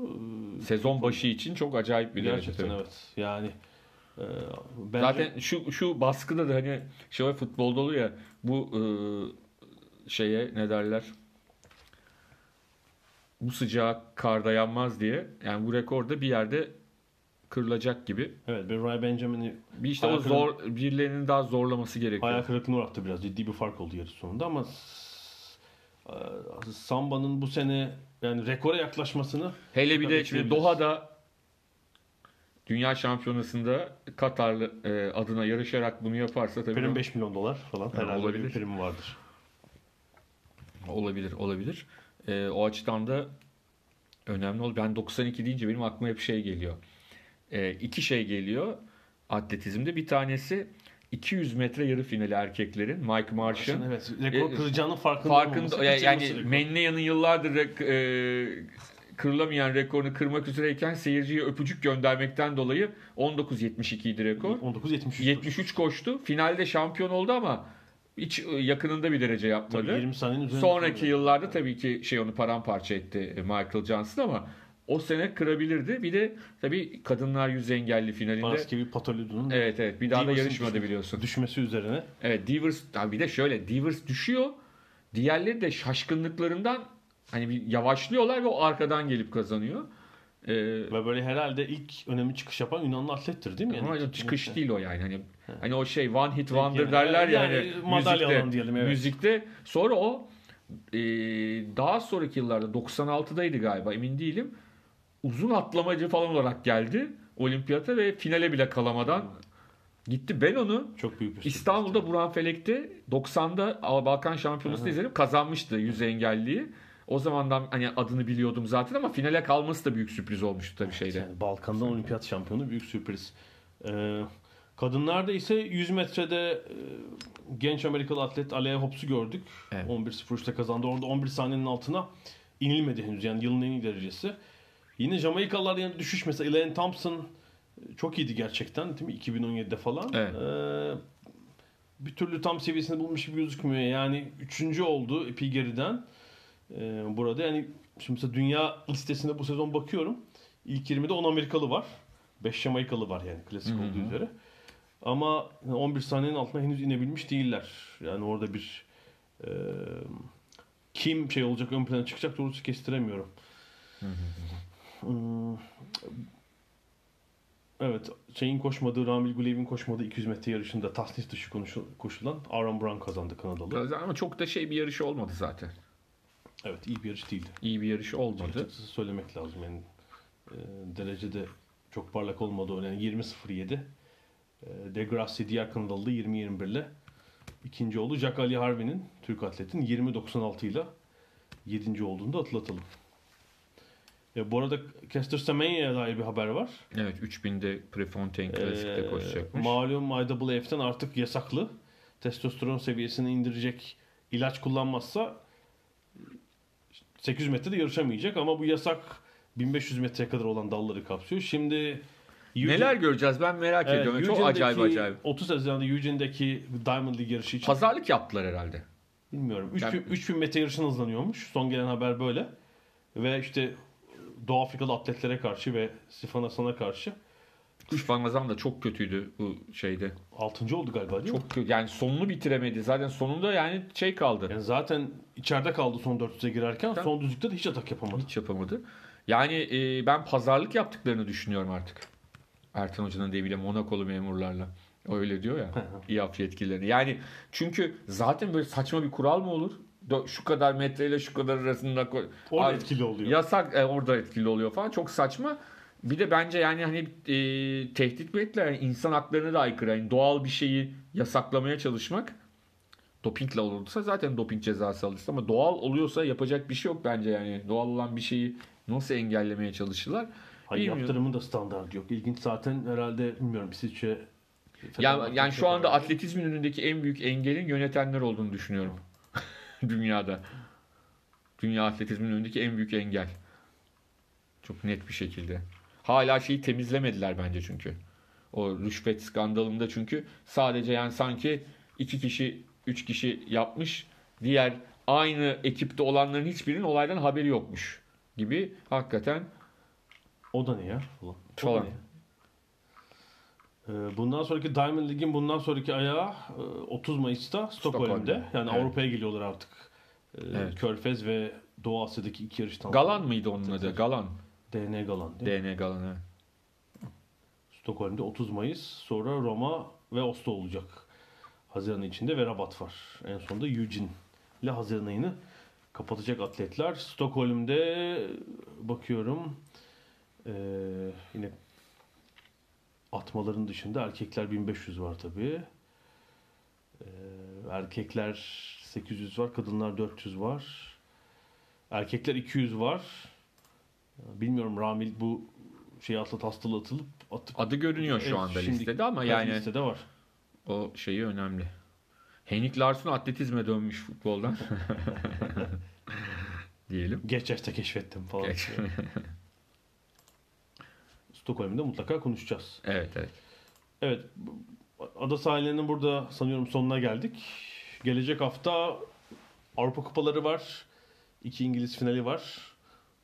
[SPEAKER 2] Sezon başı için çok acayip bir derece.
[SPEAKER 1] Gerçekten
[SPEAKER 2] tabii.
[SPEAKER 1] evet. Yani e, bence
[SPEAKER 2] Zaten şu şu baskıda da hani var, futbolda oluyor ya bu e, şeye ne derler bu sıcağa kar dayanmaz diye. Yani bu rekor da bir yerde kırılacak gibi.
[SPEAKER 1] Evet bir Ray Benjamin'i
[SPEAKER 2] Bir işte o zor birilerinin daha zorlaması gerekiyor.
[SPEAKER 1] hayal kırıklığına uğrattı biraz. Ciddi bir fark oldu yarı sonunda ama e, Samba'nın bu sene yani rekora yaklaşmasını
[SPEAKER 2] Hele bir de şimdi Doha'da Dünya Şampiyonası'nda Katarlı e, adına yarışarak bunu yaparsa tabii
[SPEAKER 1] prim 5 milyon dolar falan herhalde
[SPEAKER 2] olabilir.
[SPEAKER 1] bir prim vardır.
[SPEAKER 2] olabilir olabilir. E, o açıdan da önemli ol. Ben 92 deyince benim aklıma hep şey geliyor. E, iki şey geliyor atletizmde. Bir tanesi 200 metre yarı finali erkeklerin Mike Marsh'ın
[SPEAKER 1] Evet rekor
[SPEAKER 2] E,
[SPEAKER 1] kıracağının farkında,
[SPEAKER 2] farkında
[SPEAKER 1] olmaması,
[SPEAKER 2] yani,
[SPEAKER 1] rekor.
[SPEAKER 2] Mennea'nın yıllardır rek- e, kırılamayan rekorunu kırmak üzereyken seyirciye öpücük göndermekten dolayı 19.72 idi rekor.
[SPEAKER 1] 19.73.
[SPEAKER 2] 73 koştu. Finalde şampiyon oldu ama hiç e, yakınında bir derece yapmadı.
[SPEAKER 1] Tabii 20 saniyenin.
[SPEAKER 2] Sonraki yıllarda tabii ki şey onu paramparça etti e, Michael Johnson ama o sene kırabilirdi. Bir de tabii kadınlar yüz engelli finalinde
[SPEAKER 1] Baskevi Patolidou'nun
[SPEAKER 2] Evet evet bir daha da
[SPEAKER 1] Diversi'nin
[SPEAKER 2] yarışmadı
[SPEAKER 1] düşmesi-
[SPEAKER 2] biliyorsun.
[SPEAKER 1] düşmesi üzerine.
[SPEAKER 2] Evet Divers bir de şöyle Divers düşüyor. Diğerleri de şaşkınlıklarından hani bir yavaşlıyorlar ve o arkadan gelip kazanıyor. Ee,
[SPEAKER 1] Ve böyle herhalde ilk önemli çıkış yapan Yunanlı atlettir değil mi? Yani
[SPEAKER 2] ama çıkış değil o yani. Hani hani o şey one hit wonder
[SPEAKER 1] yani.
[SPEAKER 2] derler ya
[SPEAKER 1] Yani
[SPEAKER 2] hani
[SPEAKER 1] madalya
[SPEAKER 2] müzikte.
[SPEAKER 1] alan diyelim, evet.
[SPEAKER 2] Müzikte sonra o e, daha sonraki yıllarda 96'daydı galiba emin değilim. Uzun atlamacı falan olarak geldi olimpiyata ve finale bile kalamadan gitti. Ben onu
[SPEAKER 1] Çok büyük bir
[SPEAKER 2] İstanbul'da Burhan Felek'te 90'da Balkan Şampiyonası'nda izledim. Kazanmıştı yüz engelliyi. O zamandan hani adını biliyordum zaten ama finale kalması da büyük sürpriz olmuştu tabii şeyde.
[SPEAKER 1] Yani Balkan'dan olimpiyat şampiyonu büyük sürpriz. Ee, kadınlarda ise 100 metrede e, genç Amerikalı atlet Alea Hobbs'u gördük.
[SPEAKER 2] Evet.
[SPEAKER 1] 11.03'te kazandı. Orada 11 saniyenin altına inilmedi henüz. Yani yılın en iyi derecesi. Yine Jamaikalılarda yani düşüş mesela Elaine Thompson e, çok iyiydi gerçekten değil mi? 2017'de falan.
[SPEAKER 2] Evet.
[SPEAKER 1] Ee, bir türlü tam seviyesini bulmuş gibi gözükmüyor. Yani üçüncü oldu epey geriden. Ee, burada yani şimdi mesela dünya listesinde bu sezon bakıyorum. İlk 20'de 10 Amerikalı var. 5 Jamaikalı var yani klasik olduğu üzere. Ama 11 saniyenin altına henüz inebilmiş değiller. Yani orada bir e, kim şey olacak ön plana çıkacak doğrusu kestiremiyorum. Hmm, Evet, şeyin koşmadığı, Ramil Gulev'in koşmadığı 200 metre yarışında tasnif dışı koşulan Aaron Brown kazandı Kanadalı.
[SPEAKER 2] Ama çok da şey bir yarış olmadı zaten.
[SPEAKER 1] Evet, iyi bir yarış değildi.
[SPEAKER 2] İyi bir yarış olmadı.
[SPEAKER 1] Açıkçası söylemek lazım yani e, derecede çok parlak olmadı yani 20.07 e, Degrassi diğer Kanadalı da 20.21 ile ikinci oldu. Jack Ali Harvey'nin Türk atletin 20.96 ile 7. olduğunu da hatırlatalım. E, bu arada Kester Semenya'ya dair bir haber var.
[SPEAKER 2] Evet 3000'de Prefontaine Klasik'te
[SPEAKER 1] Ee,
[SPEAKER 2] koşacakmış.
[SPEAKER 1] Malum IAAF'ten artık yasaklı. Testosteron seviyesini indirecek ilaç kullanmazsa 800 metrede yarışamayacak ama bu yasak 1500 metreye kadar olan dalları kapsıyor. Şimdi Eugene-
[SPEAKER 2] Neler göreceğiz ben merak
[SPEAKER 1] Evet,
[SPEAKER 2] ediyorum. Çok
[SPEAKER 1] Eugene'deki-
[SPEAKER 2] acayip acayip.
[SPEAKER 1] 30 Haziran'da Eugene'deki Diamond League yarışı için
[SPEAKER 2] Pazarlık yaptılar herhalde.
[SPEAKER 1] bilmiyorum. 3000,
[SPEAKER 2] Yani-
[SPEAKER 1] 3000 metre yarışın hızlanıyormuş. Son gelen haber böyle. Ve işte Doğu Afrikalı atletlere karşı ve Sifan Hasan'a karşı
[SPEAKER 2] Kuşvan Azam da çok kötüydü bu şeyde.
[SPEAKER 1] 6. oldu galiba değil mi?
[SPEAKER 2] Çok kötü. Yani sonunu bitiremedi. Zaten sonunda yani şey kaldı.
[SPEAKER 1] Yani zaten içeride kaldı son 400'e girerken
[SPEAKER 2] Tabii.
[SPEAKER 1] son düzlükte de hiç atak yapamadı.
[SPEAKER 2] Hiç yapamadı. Yani e, ben pazarlık yaptıklarını düşünüyorum artık. Ertan Hoca'nın deviyle Monakolu memurlarla. Öyle diyor ya. İAF yetkililerini. Yani çünkü zaten böyle saçma bir kural mı olur? Şu kadar metreyle şu kadar arasında
[SPEAKER 1] Orada
[SPEAKER 2] Ay-
[SPEAKER 1] etkili oluyor.
[SPEAKER 2] Yasak e, orada etkili oluyor falan. Çok saçma. Bir de bence yani hani e, tehdit ettiler? Yani insan haklarına da aykırı. Yani doğal bir şeyi yasaklamaya çalışmak dopingle olursa zaten doping cezası alırsın ama doğal oluyorsa yapacak bir şey yok bence yani. Doğal olan bir şeyi nasıl engellemeye çalışırlar?
[SPEAKER 1] Hayır,
[SPEAKER 2] Bilmiyorum.
[SPEAKER 1] yaptırımın da standartı yok. İlginç zaten herhalde bilmiyorum İsviçre
[SPEAKER 2] Ya, yani şu anda atletizmin önündeki en büyük engelin yönetenler olduğunu düşünüyorum. Dünyada. Dünya atletizmin önündeki en büyük engel. Çok net bir şekilde. Hala şeyi temizlemediler bence çünkü. O rüşvet skandalında çünkü sadece yani sanki iki kişi, üç kişi yapmış. Diğer aynı ekipte olanların hiçbirinin olaydan haberi yokmuş gibi hakikaten
[SPEAKER 1] o da ne ya? Falan. O da ne? Bundan sonraki Diamond League'in bundan sonraki ayağı e, 30 Mayıs'ta Stockholm'de. Yani
[SPEAKER 2] Evet.
[SPEAKER 1] Avrupa'ya geliyorlar artık. Ee,
[SPEAKER 2] Evet.
[SPEAKER 1] Körfez ve Doğu Asya'daki iki yarıştan.
[SPEAKER 2] Galan mıydı onun adı? Galan.
[SPEAKER 1] DN Galan?
[SPEAKER 2] DN Galan evet.
[SPEAKER 1] Stockholm'de 30 Mayıs, sonra Roma ve Oslo olacak. Haziran içinde ve Rabat var. En sonunda Eugene ile Haziran ayını kapatacak atletler. Stockholm'de bakıyorum ee, yine atmaların dışında erkekler 1500 var tabii. Ee, erkekler 800 var, kadınlar 400 var. Erkekler 200 var. Bilmiyorum Ramil bu şey atlat hastalığı atılıp atıp
[SPEAKER 2] Adı görünüyor şu anda
[SPEAKER 1] şimdi-
[SPEAKER 2] listede ama yani
[SPEAKER 1] listede var.
[SPEAKER 2] o şeyi önemli. Henrik Larsson atletizme dönmüş futboldan. Diyelim.
[SPEAKER 1] Geç yaşta keşfettim falan.
[SPEAKER 2] Geç.
[SPEAKER 1] Stockholm'da mutlaka konuşacağız.
[SPEAKER 2] evet evet.
[SPEAKER 1] Evet. Ada sahillerinin burada sanıyorum sonuna geldik. Gelecek hafta Avrupa Kupaları var. İki İngiliz finali var.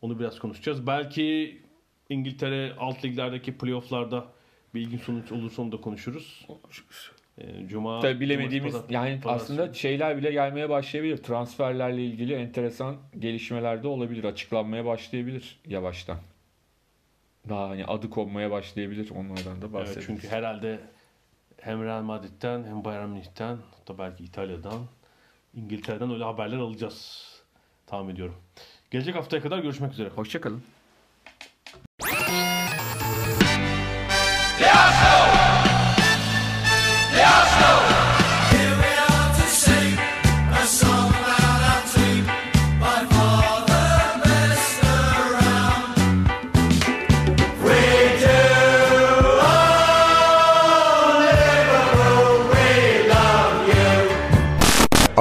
[SPEAKER 1] Onu biraz konuşacağız. Belki İngiltere alt liglerdeki playofflarda bir ilginç sonuç olursa onu da konuşuruz. Ee, Cuma
[SPEAKER 2] Tabii bilemediğimiz
[SPEAKER 1] Cumartesi,
[SPEAKER 2] yani
[SPEAKER 1] Pazar-
[SPEAKER 2] aslında şeyler bile gelmeye başlayabilir. Transferlerle ilgili enteresan gelişmeler de olabilir. Açıklanmaya başlayabilir yavaştan. Daha hani adı konmaya başlayabilir. Onlardan da
[SPEAKER 1] Evet,
[SPEAKER 2] bahsederiz.
[SPEAKER 1] çünkü herhalde hem Real Madrid'den hem Bayern Münih'ten hatta belki İtalya'dan İngiltere'den öyle haberler alacağız tahmin ediyorum. Gelecek haftaya kadar görüşmek üzere.
[SPEAKER 2] Hoşçakalın.